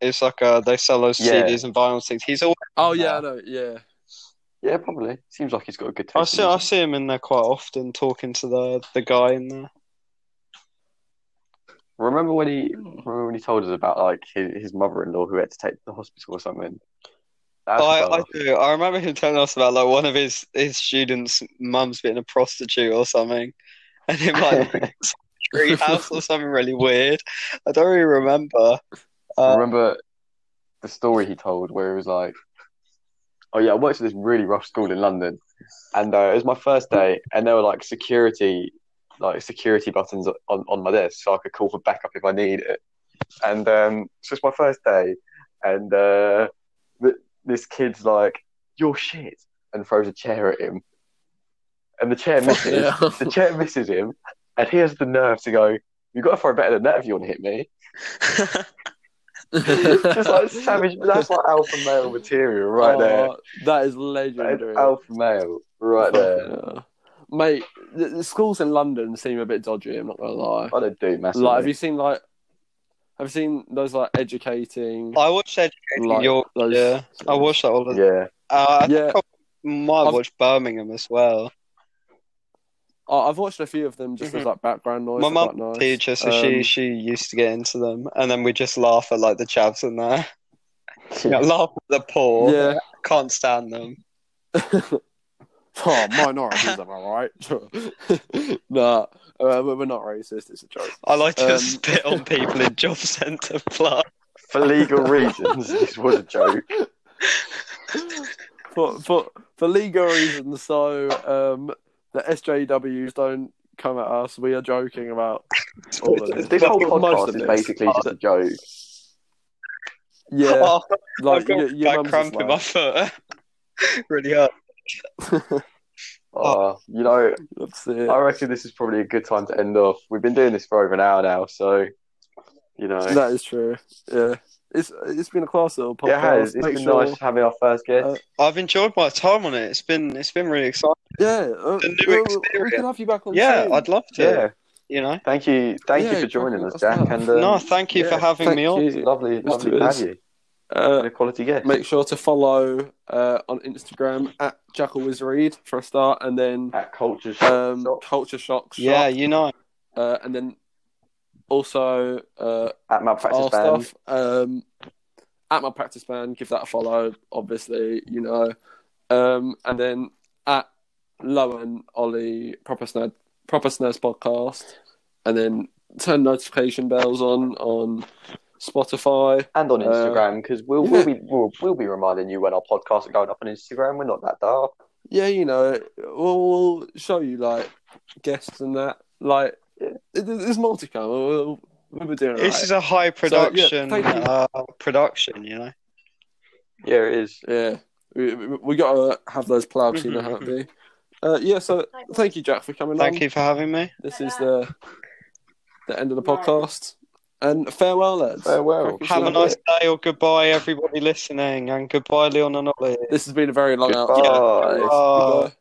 it's like uh, they sell those Yeah. CDs and vinyl things. He's always. oh yeah, I know. Yeah, yeah, probably. Seems like he's got a good taste. I see. I see him in there quite often, talking to the the guy in there. Remember when he remember when he told us about like his, his mother-in-law who had to take to the hospital or something? I, I do. I remember him telling us about like one of his his students' mums being a prostitute or something, <laughs> and him like tree house or something really weird. I don't really remember. Uh, remember the story he told where he was like, "Oh yeah, I worked at this really rough school in London, and uh, it was my first day, and there were like security, like security buttons on, on my desk, so I could call for backup if I need it. And um, so it's my first day, and uh, this kid's like, "You're shit," and throws a chair at him, and the chair misses. Yeah. the chair misses him, and he has the nerve to go, "You've got to throw better than that if you want to hit me." <laughs> Just like savage. That's like alpha male material right there. Oh, That is legendary. is alpha male right there. Yeah. Mate, the, the schools in London seem a bit dodgy. I'm not gonna lie. I don't do massively. Like, have you seen like, have you seen those like educating? I watched Educating Like York. those- Yeah, I watched that all of Yeah, Uh, I Yeah. think I might I've- watch Birmingham as well. Oh, I've watched a few of them just as Mhm. like background noise. My They're mum nice. teacher, so she Um, she used to get into them, and then we just laugh at like the chavs in there. Yeah, laugh at the poor. Yeah. can't stand them. <laughs> <laughs> oh, minorities, am I right? <laughs> nah, uh, we're we're not racist. It's a joke. I like to Um, spit on people in job <laughs> centre plus. For legal reasons, this was a joke. for for for legal reasons, so um, the SJWs don't come at us. We are joking about all of this. This whole podcast is basically just a joke. Yeah, Oh, like I've got your, your bad cramp just in my foot. really hurt. Uh, <laughs> you know, That's it. I reckon this is probably a good time to end off. We've been doing this for over an hour now, so you know, That is true. Yeah, it's it's been a class little podcast. yeah, it has. It's Make been sure- nice having our first guest. Uh, I've enjoyed my time on it. It's been it's been really exciting. Yeah, uh, The new well, we can have you back on. Yeah, soon. I'd love to. yeah, You know. thank you, thank Yeah, you for joining us, that's Jack. nice. And um, no, thank you yeah, for having thank me on. you. lovely, lovely to have you. Uh, a quality guest. make sure to follow uh, on Instagram at JackalWizRead for a start, and then at Culture Shock. um, Culture Shock. Shop, Yeah, you know. uh, and then also uh, at Malpractice our Band. stuff um, at Malpractice band. Give that a follow, obviously, you know, um, and then at Lowen Ollie Proper Snaz Proper Snaz podcast, and then turn notification bells on on Spotify. and on Uh, Instagram because we'll, we'll be we'll, we'll be reminding you when our podcasts are going up on Instagram. We're not that dark. Yeah, you know, we'll, we'll show you like guests and that. Like, Yeah. it, there's more to come. We'll, we'll be doing This alright. is a high production thank you. uh, production, you know. Yeah, it is. Yeah, we, we, we got to have those plugs, you know how it be. Uh, yeah, so thank you, Jack, for coming Thank on. you for having me. This is the the end of the podcast. And farewell, lads. Farewell. Have a on. nice day or goodbye, everybody listening, and goodbye, Leon and Ollie. This has been a very long out. Goodbye. Yeah. Oh. Goodbye.